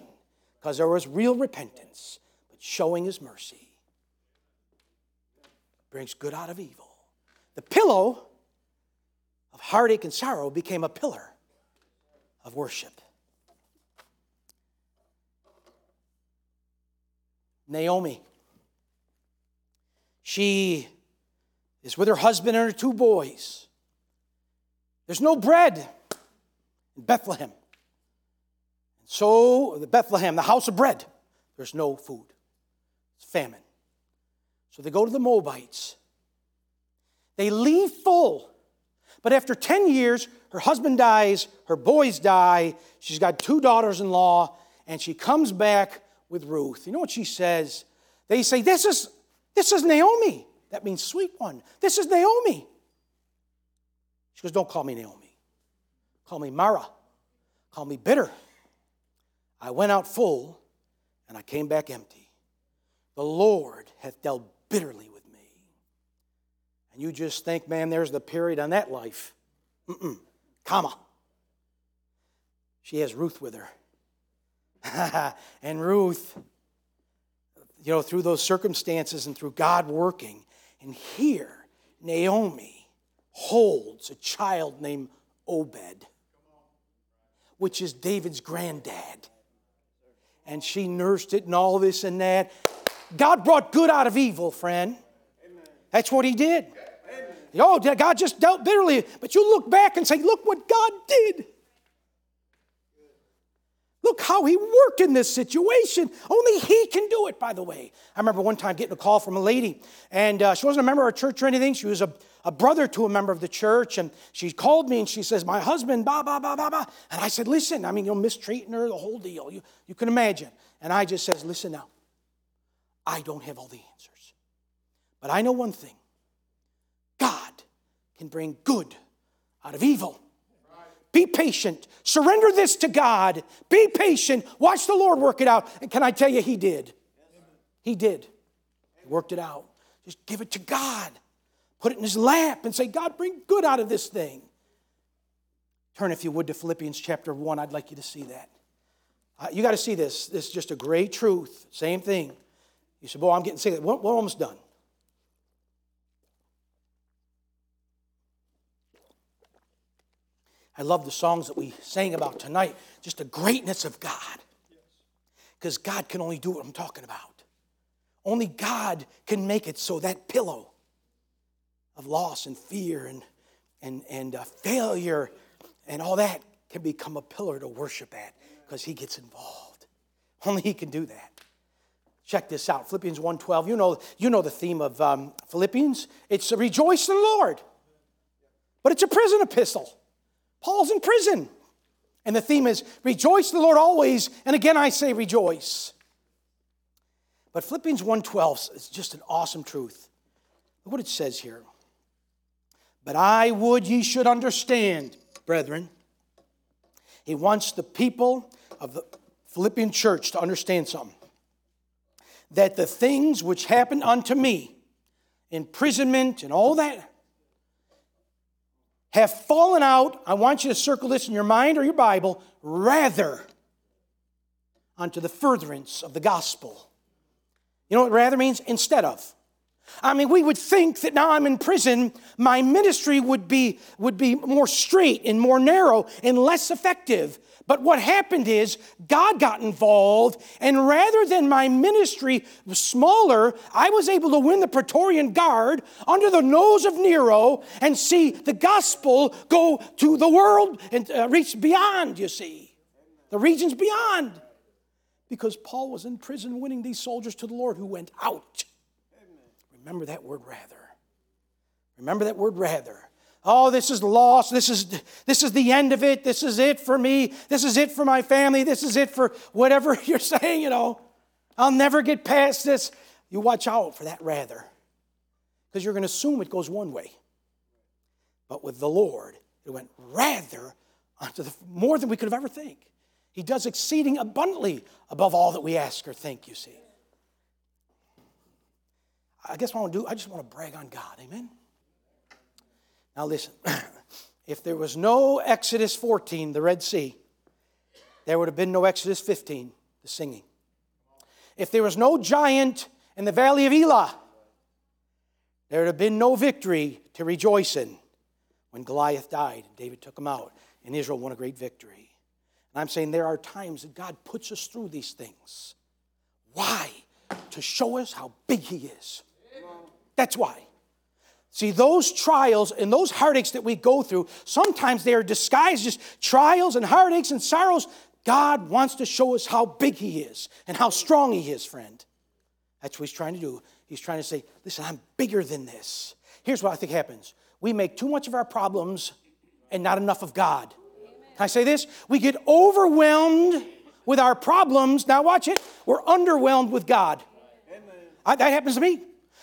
because there was real repentance, but showing his mercy brings good out of evil. The pillow heartache and sorrow became a pillar of worship. Naomi, she is with her husband and her two boys. There's no bread in Bethlehem. And so, the Bethlehem, the house of bread, there's no food. It's famine. So they go to the Moabites. They leave full, But after 10 years, her husband dies, her boys die, she's got two daughters in law, and she comes back with Ruth. You know what she says? They say, This is, this is Naomi. That means sweet one. This is Naomi. She goes, Don't call me Naomi. Call me Mara. Call me bitter. I went out full and I came back empty. The Lord hath dealt bitterly you just think, man, there's the period on that life. Mm-mm. Comma. She has Ruth with her. and Ruth, you know, through those circumstances and through God working, and here, Naomi holds a child named Obed, which is David's granddad. And she nursed it and all this and that. God brought good out of evil, friend. That's what he did. Oh, God just dealt bitterly. But you look back and say, look what God did. Look how he worked in this situation. Only he can do it, by the way. I remember one time getting a call from a lady, and uh, she wasn't a member of our church or anything. She was a, a brother to a member of the church, and she called me and she says, My husband, blah, blah, blah, blah, blah. And I said, Listen, I mean, you're mistreating her, the whole deal. You, you can imagine. And I just says, Listen now, I don't have all the answers. But I know one thing can bring good out of evil. Be patient. Surrender this to God. Be patient. Watch the Lord work it out. And can I tell you, He did? He did. He worked it out. Just give it to God. Put it in His lap and say, God, bring good out of this thing. Turn, if you would, to Philippians chapter 1. I'd like you to see that. Uh, you got to see this. This is just a great truth. Same thing. You said, Boy, I'm getting sick. We're, we're almost done. I love the songs that we sang about tonight, just the greatness of God. Because God can only do what I'm talking about. Only God can make it so that pillow of loss and fear and, and, and uh, failure and all that can become a pillar to worship at because He gets involved. Only He can do that. Check this out Philippians 1.12. You know, you know the theme of um, Philippians. It's rejoice in the Lord. But it's a prison epistle. Paul's in prison. And the theme is rejoice the Lord always. And again, I say rejoice. But Philippians 1.12 is just an awesome truth. Look what it says here. But I would ye should understand, brethren. He wants the people of the Philippian church to understand something. That the things which happened unto me, imprisonment and all that, have fallen out, I want you to circle this in your mind or your Bible, rather unto the furtherance of the gospel. You know what rather means? Instead of. I mean, we would think that now I'm in prison, my ministry would be, would be more straight and more narrow and less effective. But what happened is God got involved, and rather than my ministry smaller, I was able to win the Praetorian Guard under the nose of Nero and see the gospel go to the world and uh, reach beyond, you see, the regions beyond. Because Paul was in prison winning these soldiers to the Lord who went out. Remember that word rather. Remember that word rather. Oh, this is lost. This is, this is the end of it. This is it for me. This is it for my family. This is it for whatever you're saying, you know. I'll never get past this. You watch out for that rather. Because you're going to assume it goes one way. But with the Lord, it went rather unto the more than we could have ever think. He does exceeding abundantly above all that we ask or think, you see. I guess what I want to do, I just want to brag on God. Amen. Now, listen if there was no Exodus 14, the Red Sea, there would have been no Exodus 15, the singing. If there was no giant in the valley of Elah, there would have been no victory to rejoice in when Goliath died. and David took him out, and Israel won a great victory. And I'm saying there are times that God puts us through these things. Why? To show us how big He is. That's why. See, those trials and those heartaches that we go through, sometimes they are disguised as trials and heartaches and sorrows. God wants to show us how big He is and how strong He is, friend. That's what He's trying to do. He's trying to say, listen, I'm bigger than this. Here's what I think happens we make too much of our problems and not enough of God. Can I say this? We get overwhelmed with our problems. Now, watch it. We're underwhelmed with God. I, that happens to me.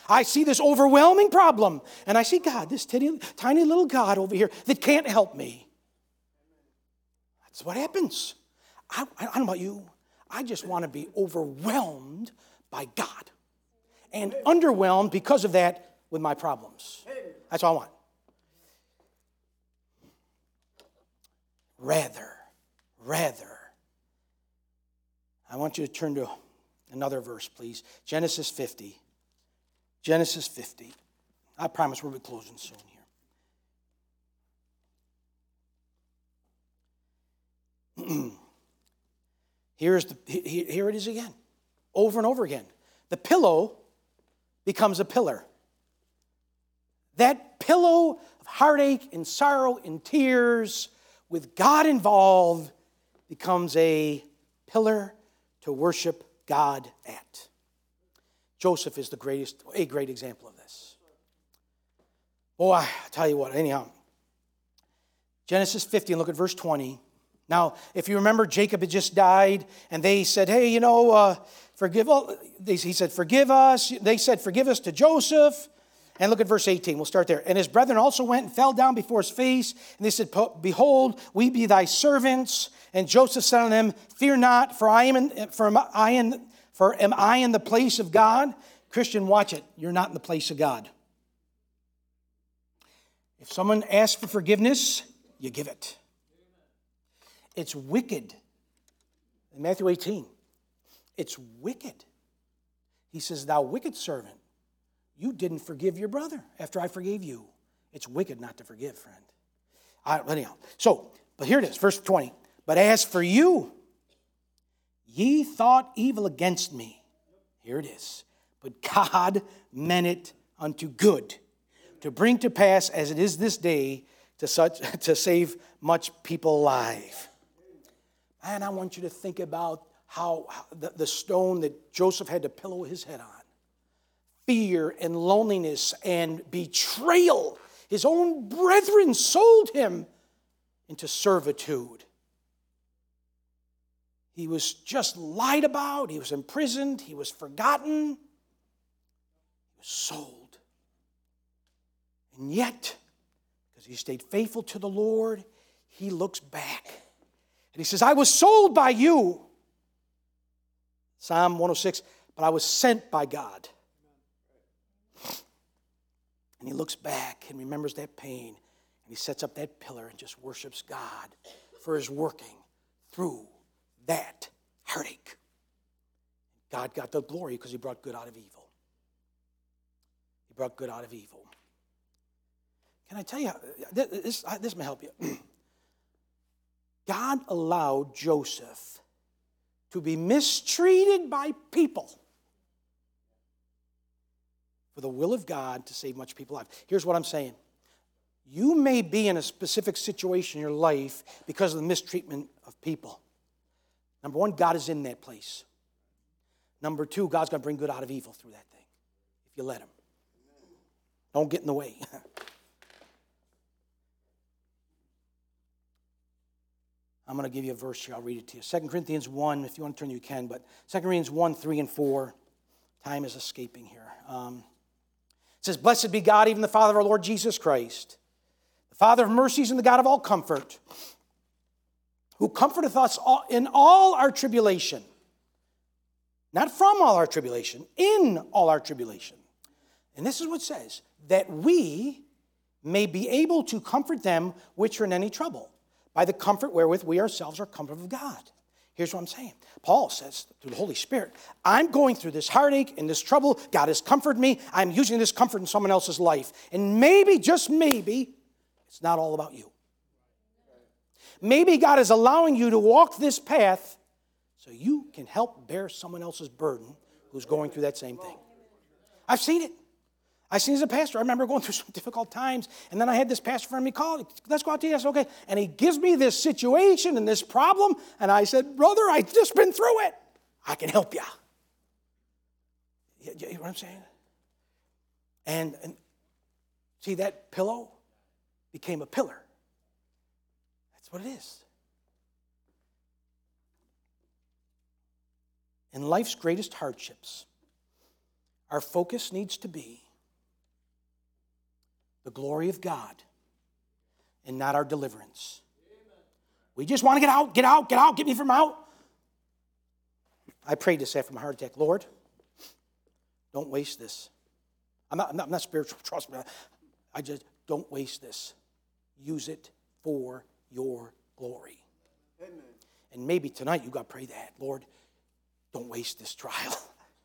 I see this overwhelming problem, and I see God, this tiny, tiny little God over here that can't help me. That's what happens. I, I don't know about you. I just want to be overwhelmed by God and underwhelmed because of that with my problems. That's all I want. Rather, rather. I want you to turn to another verse, please. Genesis 50. Genesis 50. I promise we'll be closing soon here. Here's the, here it is again, over and over again. The pillow becomes a pillar. That pillow of heartache and sorrow and tears with God involved becomes a pillar to worship God at. Joseph is the greatest, a great example of this. Boy, I tell you what, anyhow. Genesis 50, and look at verse 20. Now, if you remember, Jacob had just died, and they said, Hey, you know, uh, forgive, he said, Forgive us. They said, Forgive us to Joseph. And look at verse 18. We'll start there. And his brethren also went and fell down before his face. And they said, Behold, we be thy servants. And Joseph said unto them, Fear not, for I am in, for I in, for am I in the place of God? Christian, watch it. You're not in the place of God. If someone asks for forgiveness, you give it. It's wicked. In Matthew 18, it's wicked. He says, Thou wicked servant, you didn't forgive your brother after I forgave you. It's wicked not to forgive, friend. I, anyhow, so, but here it is, verse 20. But as for you, ye thought evil against me. Here it is. But God meant it unto good, to bring to pass as it is this day to, such, to save much people alive. And I want you to think about how, the, the stone that Joseph had to pillow his head on fear and loneliness and betrayal. His own brethren sold him into servitude. He was just lied about, he was imprisoned, he was forgotten, he was sold. And yet, because he stayed faithful to the Lord, he looks back and he says, I was sold by you. Psalm 106, but I was sent by God. And he looks back and remembers that pain. And he sets up that pillar and just worships God for his working through that heartache. God got the glory because he brought good out of evil. He brought good out of evil. Can I tell you, this, this may help you. God allowed Joseph to be mistreated by people for the will of God to save much people's alive. Here's what I'm saying. You may be in a specific situation in your life because of the mistreatment of people. Number one, God is in that place. Number two, God's going to bring good out of evil through that thing if you let Him. Don't get in the way. I'm going to give you a verse here. I'll read it to you. 2 Corinthians 1, if you want to turn, you can, but 2 Corinthians 1, 3, and 4. Time is escaping here. Um, it says, Blessed be God, even the Father of our Lord Jesus Christ, the Father of mercies and the God of all comfort, who comforteth us all, in all our tribulation. Not from all our tribulation, in all our tribulation. And this is what says that we may be able to comfort them which are in any trouble by the comfort wherewith we ourselves are comforted of God. Here's what I'm saying. Paul says through the Holy Spirit, I'm going through this heartache and this trouble. God has comforted me. I'm using this comfort in someone else's life. And maybe, just maybe, it's not all about you. Maybe God is allowing you to walk this path so you can help bear someone else's burden who's going through that same thing. I've seen it. I seen as a pastor. I remember going through some difficult times, and then I had this pastor friend me call. Let's go out to eat. I said, okay. And he gives me this situation and this problem, and I said, brother, I've just been through it. I can help you. You, you know what I'm saying? And, and see that pillow became a pillar. That's what it is. In life's greatest hardships, our focus needs to be the glory of God and not our deliverance. We just want to get out, get out, get out, get me from out. I prayed this after my heart attack. Lord, don't waste this. I'm not, I'm not, I'm not spiritual, trust me. I just don't waste this. Use it for your glory. Amen. And maybe tonight you got to pray that. Lord, don't waste this trial.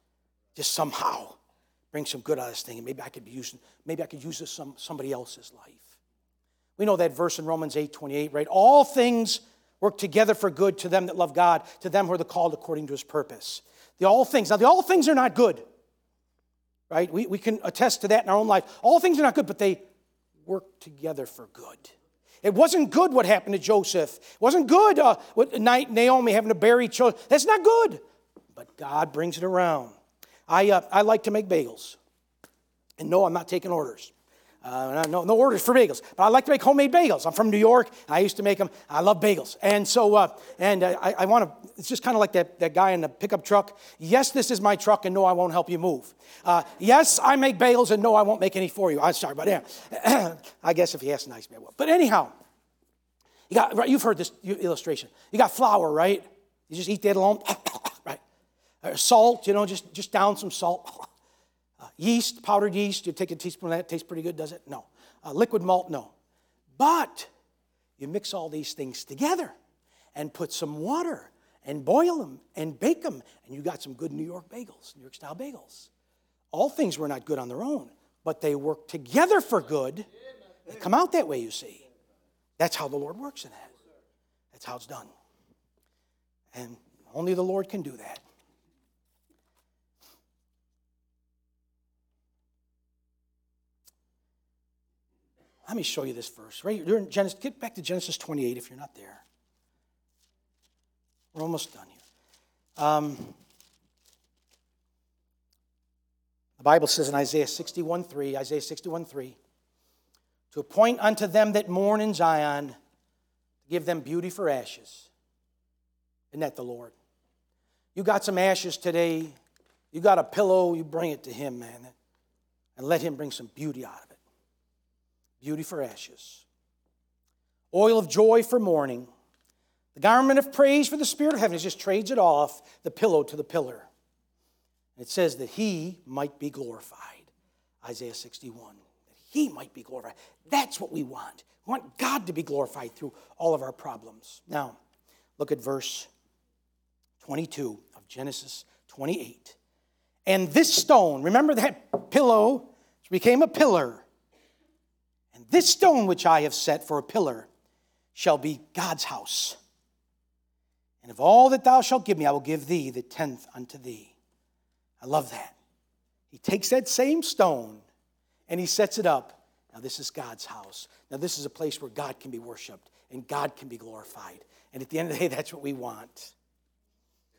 Just somehow bring some good out of this thing. And maybe I could be using, maybe I could use this some somebody else's life. We know that verse in Romans 8 28, right? All things work together for good to them that love God, to them who are the called according to his purpose. The all things. Now, the all things are not good, right? We, we can attest to that in our own life. All things are not good, but they work together for good. It wasn't good what happened to Joseph. It wasn't good uh, Naomi having to bury children. That's not good. But God brings it around. I, uh, I like to make bagels. And no, I'm not taking orders. Uh, no, no orders for bagels, but I like to make homemade bagels. I'm from New York. I used to make them. I love bagels, and so uh, and uh, I, I want to. It's just kind of like that, that guy in the pickup truck. Yes, this is my truck, and no, I won't help you move. Uh, yes, I make bagels, and no, I won't make any for you. I'm sorry, but yeah, I guess if he ask nice, I will. But anyhow, you got right, you've heard this illustration. You got flour, right? You just eat that alone, right? Salt, you know, just just down some salt. Uh, yeast, powdered yeast, you take a teaspoon of that, tastes pretty good, does it? No. Uh, liquid malt, no. But you mix all these things together and put some water and boil them and bake them, and you got some good New York bagels, New York style bagels. All things were not good on their own, but they work together for good. They come out that way, you see. That's how the Lord works in that. That's how it's done. And only the Lord can do that. Let me show you this verse. Right, Genesis, get back to Genesis 28 if you're not there. We're almost done here. Um, the Bible says in Isaiah 61 3, Isaiah 61 3, to appoint unto them that mourn in Zion, to give them beauty for ashes. Isn't that the Lord? You got some ashes today, you got a pillow, you bring it to Him, man, and let Him bring some beauty out of it beauty for ashes, oil of joy for mourning, the garment of praise for the spirit of heaven. It just trades it off, the pillow to the pillar. It says that he might be glorified. Isaiah 61. That he might be glorified. That's what we want. We want God to be glorified through all of our problems. Now, look at verse 22 of Genesis 28. And this stone, remember that pillow, became a pillar, this stone which I have set for a pillar shall be God's house. And of all that thou shalt give me, I will give thee the tenth unto thee. I love that. He takes that same stone and he sets it up. Now, this is God's house. Now, this is a place where God can be worshiped and God can be glorified. And at the end of the day, that's what we want.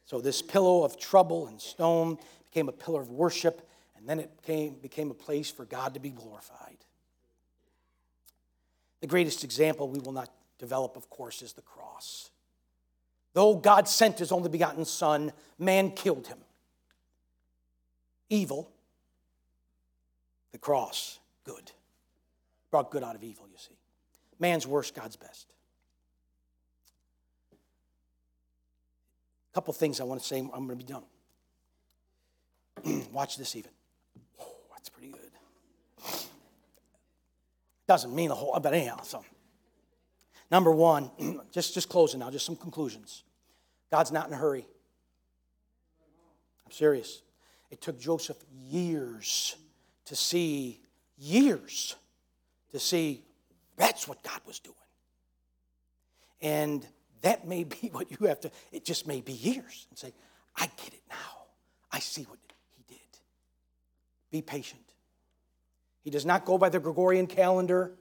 So, this pillow of trouble and stone became a pillar of worship, and then it became, became a place for God to be glorified. The greatest example we will not develop, of course, is the cross. Though God sent his only begotten Son, man killed him. Evil, the cross, good. Brought good out of evil, you see. Man's worst, God's best. A couple things I want to say, I'm going to be done. Watch this even. Oh, that's pretty good. Doesn't mean a whole, but anyhow, so. Number one, just, just closing now, just some conclusions. God's not in a hurry. I'm serious. It took Joseph years to see, years to see that's what God was doing. And that may be what you have to, it just may be years and say, I get it now. I see what he did. Be patient. He does not go by the Gregorian calendar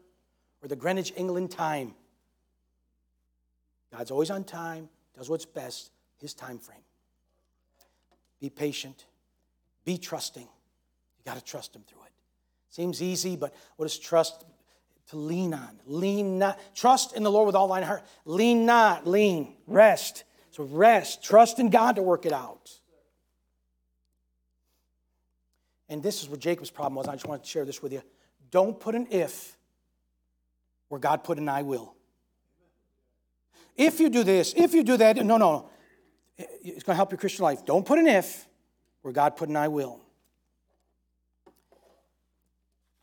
or the Greenwich England time. God's always on time, does what's best, his time frame. Be patient, be trusting. You got to trust him through it. Seems easy, but what is trust? to lean on. Lean not. Trust in the Lord with all thine heart. Lean not. Lean. Rest. So rest. Trust in God to work it out. And this is what Jacob's problem was. I just want to share this with you. Don't put an if where God put an I will. If you do this, if you do that, no, no. No. It's going to help your Christian life. Don't put an if where God put an I will.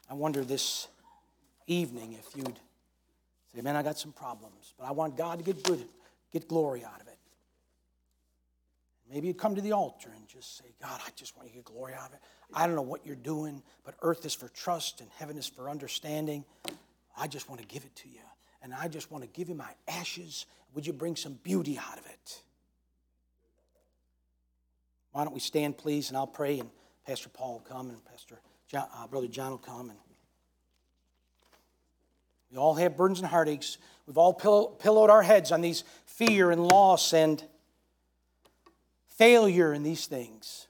I wonder this evening if you'd say, Man, I got some problems, but I want God to get good, get glory out of it. Maybe you'd come to the altar and just say, God, I just want to get glory out of it. I don't know what you're doing, but earth is for trust and heaven is for understanding. I just want to give it to you. And I just want to give you my ashes. Would you bring some beauty out of it? Why don't we stand, please, and I'll pray, and Pastor Paul will come, and Pastor John, uh, Brother John will come. And we all have burdens and heartaches. We've all pillow, pillowed our heads on these fear and loss and failure and these things.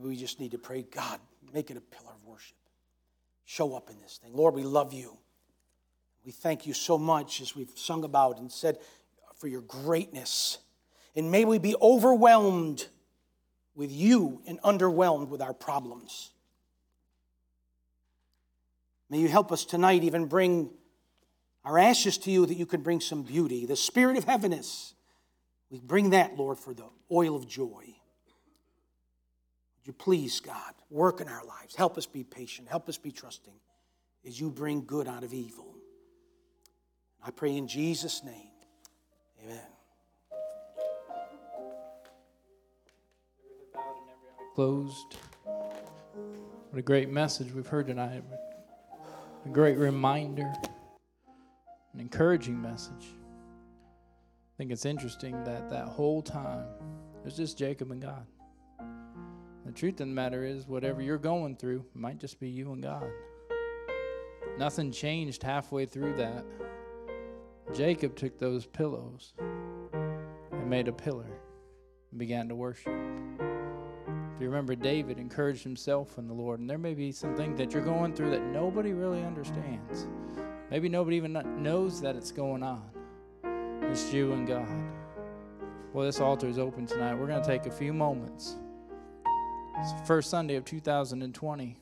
Maybe we just need to pray, God, make it a pillar of worship. Show up in this thing. Lord, we love you. We thank you so much as we've sung about and said for your greatness. And may we be overwhelmed with you and underwhelmed with our problems. May you help us tonight even bring our ashes to you that you can bring some beauty. The spirit of heaviness, we bring that, Lord, for the oil of joy. Would you please, God, work in our lives? Help us be patient. Help us be trusting as you bring good out of evil. I pray in Jesus' name. Amen. Closed. What a great message we've heard tonight. A great reminder, an encouraging message. I think it's interesting that that whole time it was just Jacob and God. The truth of the matter is, whatever you're going through might just be you and God. Nothing changed halfway through that. Jacob took those pillows and made a pillar and began to worship. If you remember, David encouraged himself in the Lord, and there may be something that you're going through that nobody really understands. Maybe nobody even knows that it's going on. It's you and God. Well, this altar is open tonight. We're going to take a few moments. It's the first Sunday of 2020.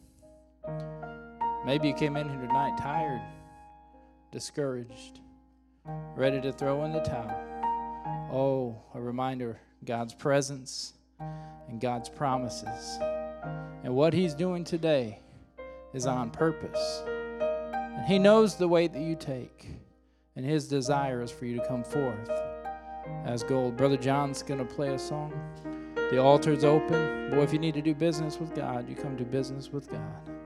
Maybe you came in here tonight tired, discouraged ready to throw in the towel. Oh, a reminder God's presence and God's promises. And what He's doing today is on purpose. And He knows the way that you take, and His desire is for you to come forth as gold. Brother John's going to play a song. The altar's open. Boy, if you need to do business with God, you come do business with God.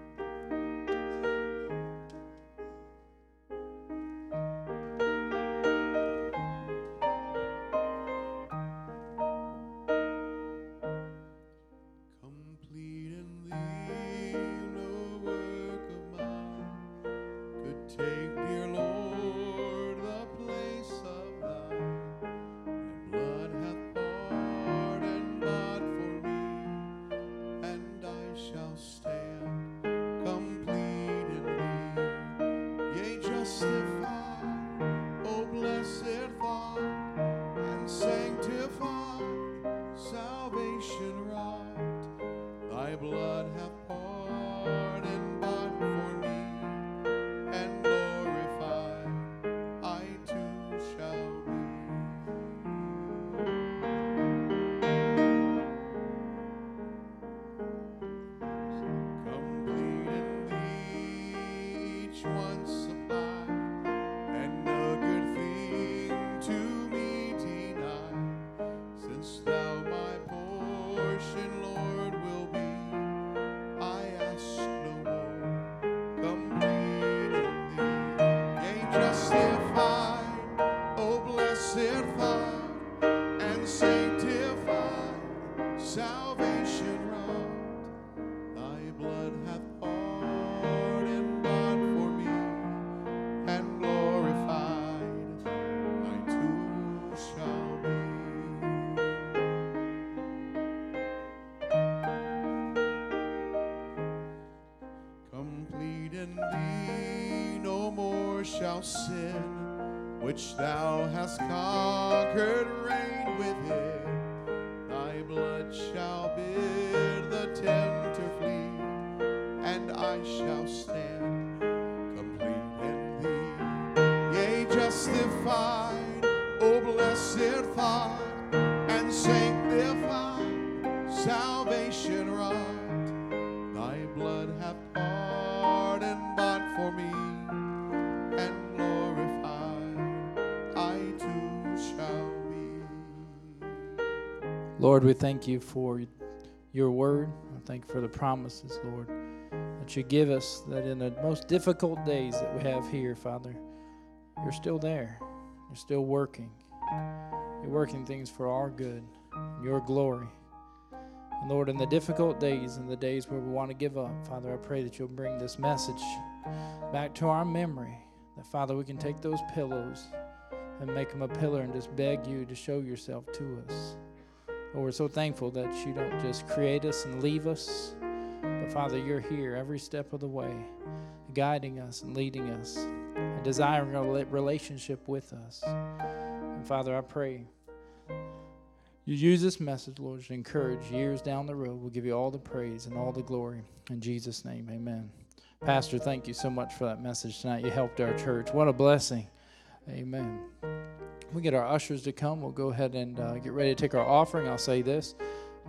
Justified, O oh, blessed thought, and sanctified, salvation wrought. Thy blood hath pardoned bought for me, and glorified I too shall be. Lord, we thank you for your word. I thank you for the promises, Lord, that you give us, that in the most difficult days that we have here, Father, you're still there. You're still working. You're working things for our good, your glory. And Lord, in the difficult days and the days where we want to give up, Father, I pray that you'll bring this message back to our memory. That, Father, we can take those pillows and make them a pillar and just beg you to show yourself to us. Lord, we're so thankful that you don't just create us and leave us, but Father, you're here every step of the way, guiding us and leading us, desiring a relationship with us. And Father, I pray you use this message, Lord, to encourage years down the road. We'll give you all the praise and all the glory. In Jesus' name, amen. Pastor, thank you so much for that message tonight. You helped our church. What a blessing. Amen we get our ushers to come, we'll go ahead and uh, get ready to take our offering. I'll say this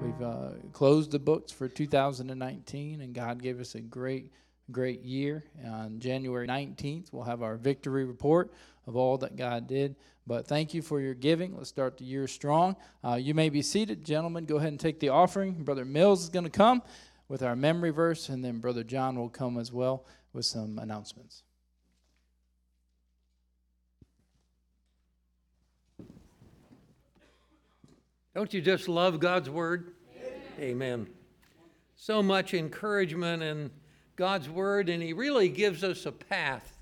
we've uh, closed the books for 2019, and God gave us a great, great year. On January 19th, we'll have our victory report of all that God did. But thank you for your giving. Let's start the year strong. Uh, you may be seated. Gentlemen, go ahead and take the offering. Brother Mills is going to come with our memory verse, and then Brother John will come as well with some announcements. Don't you just love God's word? Amen. So much encouragement in God's word, and He really gives us a path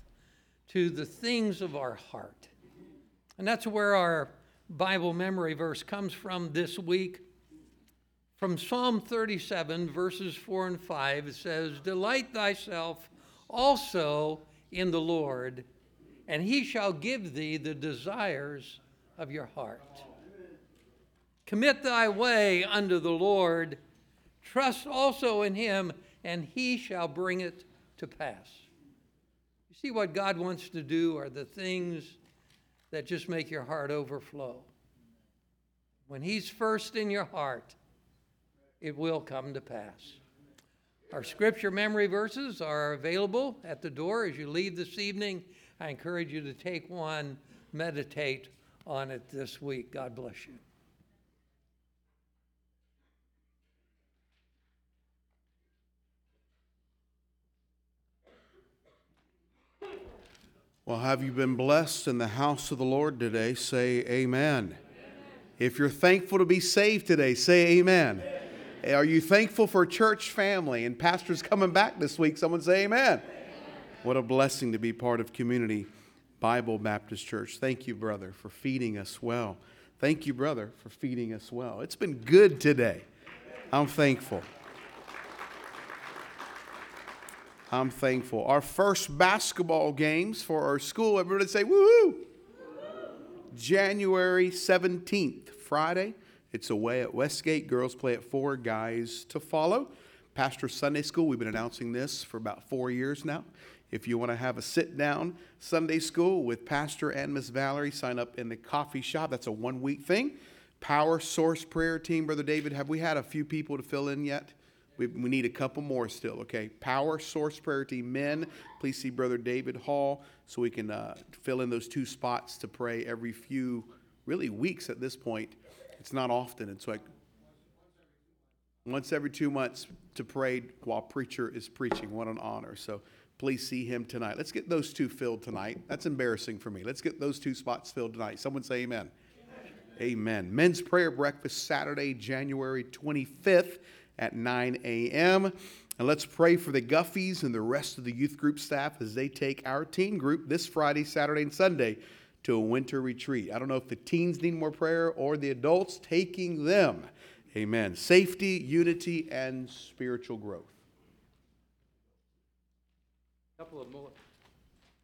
to the things of our heart. And that's where our Bible memory verse comes from this week. From Psalm 37, verses 4 and 5, it says, Delight thyself also in the Lord, and he shall give thee the desires of your heart. Commit thy way unto the Lord. Trust also in him, and he shall bring it to pass. You see, what God wants to do are the things that just make your heart overflow. When he's first in your heart, it will come to pass. Our scripture memory verses are available at the door as you leave this evening. I encourage you to take one, meditate on it this week. God bless you. Well, have you been blessed in the house of the Lord today? Say amen. If you're thankful to be saved today, say amen. Are you thankful for church family and pastors coming back this week? Someone say amen. What a blessing to be part of Community Bible Baptist Church. Thank you, brother, for feeding us well. Thank you, brother, for feeding us well. It's been good today. I'm thankful. I'm thankful. Our first basketball games for our school, everybody say woohoo! January 17th, Friday. It's away at Westgate. Girls play at four, guys to follow. Pastor Sunday School, we've been announcing this for about four years now. If you want to have a sit down Sunday school with Pastor and Miss Valerie, sign up in the coffee shop. That's a one week thing. Power Source Prayer Team, Brother David, have we had a few people to fill in yet? We, we need a couple more still, okay? Power Source Prayer Team men, please see Brother David Hall so we can uh, fill in those two spots to pray every few, really, weeks at this point. It's not often. It's like once every two months to pray while preacher is preaching. What an honor. So please see him tonight. Let's get those two filled tonight. That's embarrassing for me. Let's get those two spots filled tonight. Someone say amen. Amen. Men's prayer breakfast Saturday, January 25th at 9 a.m. And let's pray for the Guffies and the rest of the youth group staff as they take our teen group this Friday, Saturday, and Sunday to a winter retreat. I don't know if the teens need more prayer or the adults taking them. Amen. Safety, unity, and spiritual growth. Couple of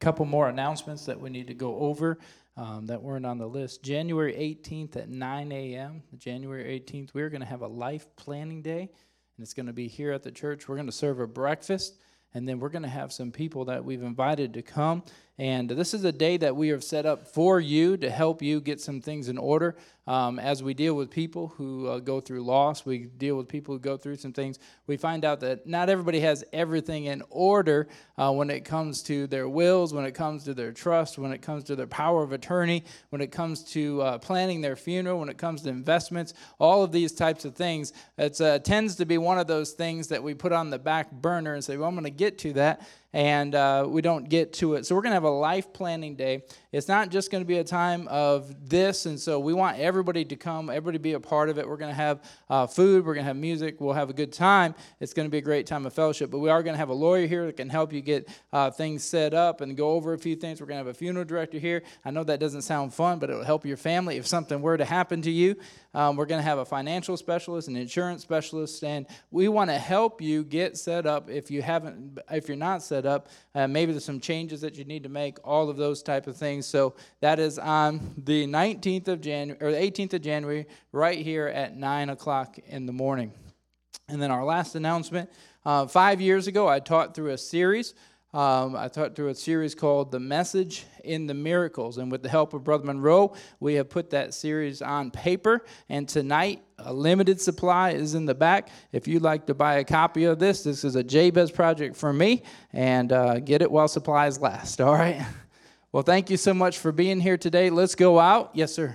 couple more announcements that we need to go over um, that weren't on the list. January 18th at 9 a.m., January 18th, we're going to have a life planning day, and it's going to be here at the church. We're going to serve a breakfast, and then we're going to have some people that we've invited to come. And this is a day that we have set up for you to help you get some things in order. Um, as we deal with people who uh, go through loss, we deal with people who go through some things. We find out that not everybody has everything in order uh, when it comes to their wills, when it comes to their trust, when it comes to their power of attorney, when it comes to uh, planning their funeral, when it comes to investments, all of these types of things. It uh, tends to be one of those things that we put on the back burner and say, well, I'm going to get to that and uh, we don't get to it. So we're going to have a life planning day. It's not just going to be a time of this, and so we want everybody to come, everybody to be a part of it. We're going to have uh, food, we're going to have music, we'll have a good time. It's going to be a great time of fellowship, but we are going to have a lawyer here that can help you get uh, things set up and go over a few things. We're going to have a funeral director here. I know that doesn't sound fun, but it'll help your family if something were to happen to you. Um, we're going to have a financial specialist, an insurance specialist, and we want to help you get set up if you haven't, if you're not set up. Uh, maybe there's some changes that you need to make, all of those type of things. So that is on the 19th of January or the 18th of January, right here at nine o'clock in the morning. And then our last announcement: uh, five years ago, I taught through a series. Um, I taught through a series called The Message in the Miracles. And with the help of Brother Monroe, we have put that series on paper. And tonight, a limited supply is in the back. If you'd like to buy a copy of this, this is a Jabez project for me. And uh, get it while supplies last, all right? Well, thank you so much for being here today. Let's go out. Yes, sir.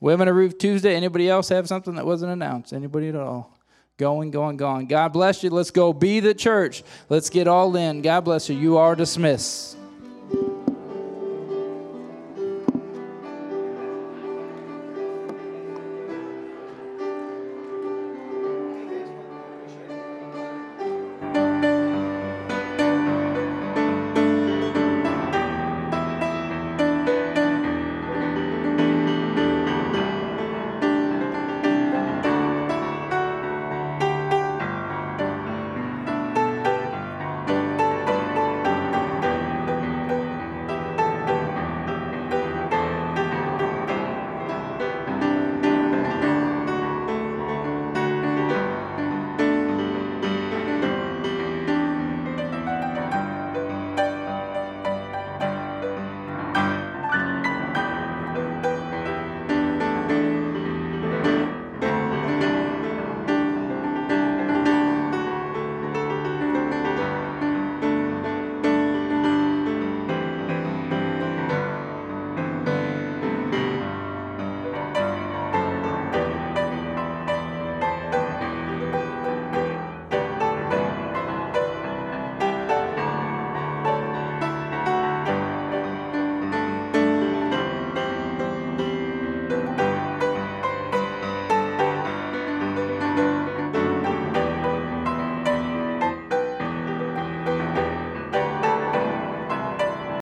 Women of Roof Tuesday. Anybody else have something that wasn't announced? Anybody at all? Going, going, going. God bless you. Let's go be the church. Let's get all in. God bless you. You are dismissed.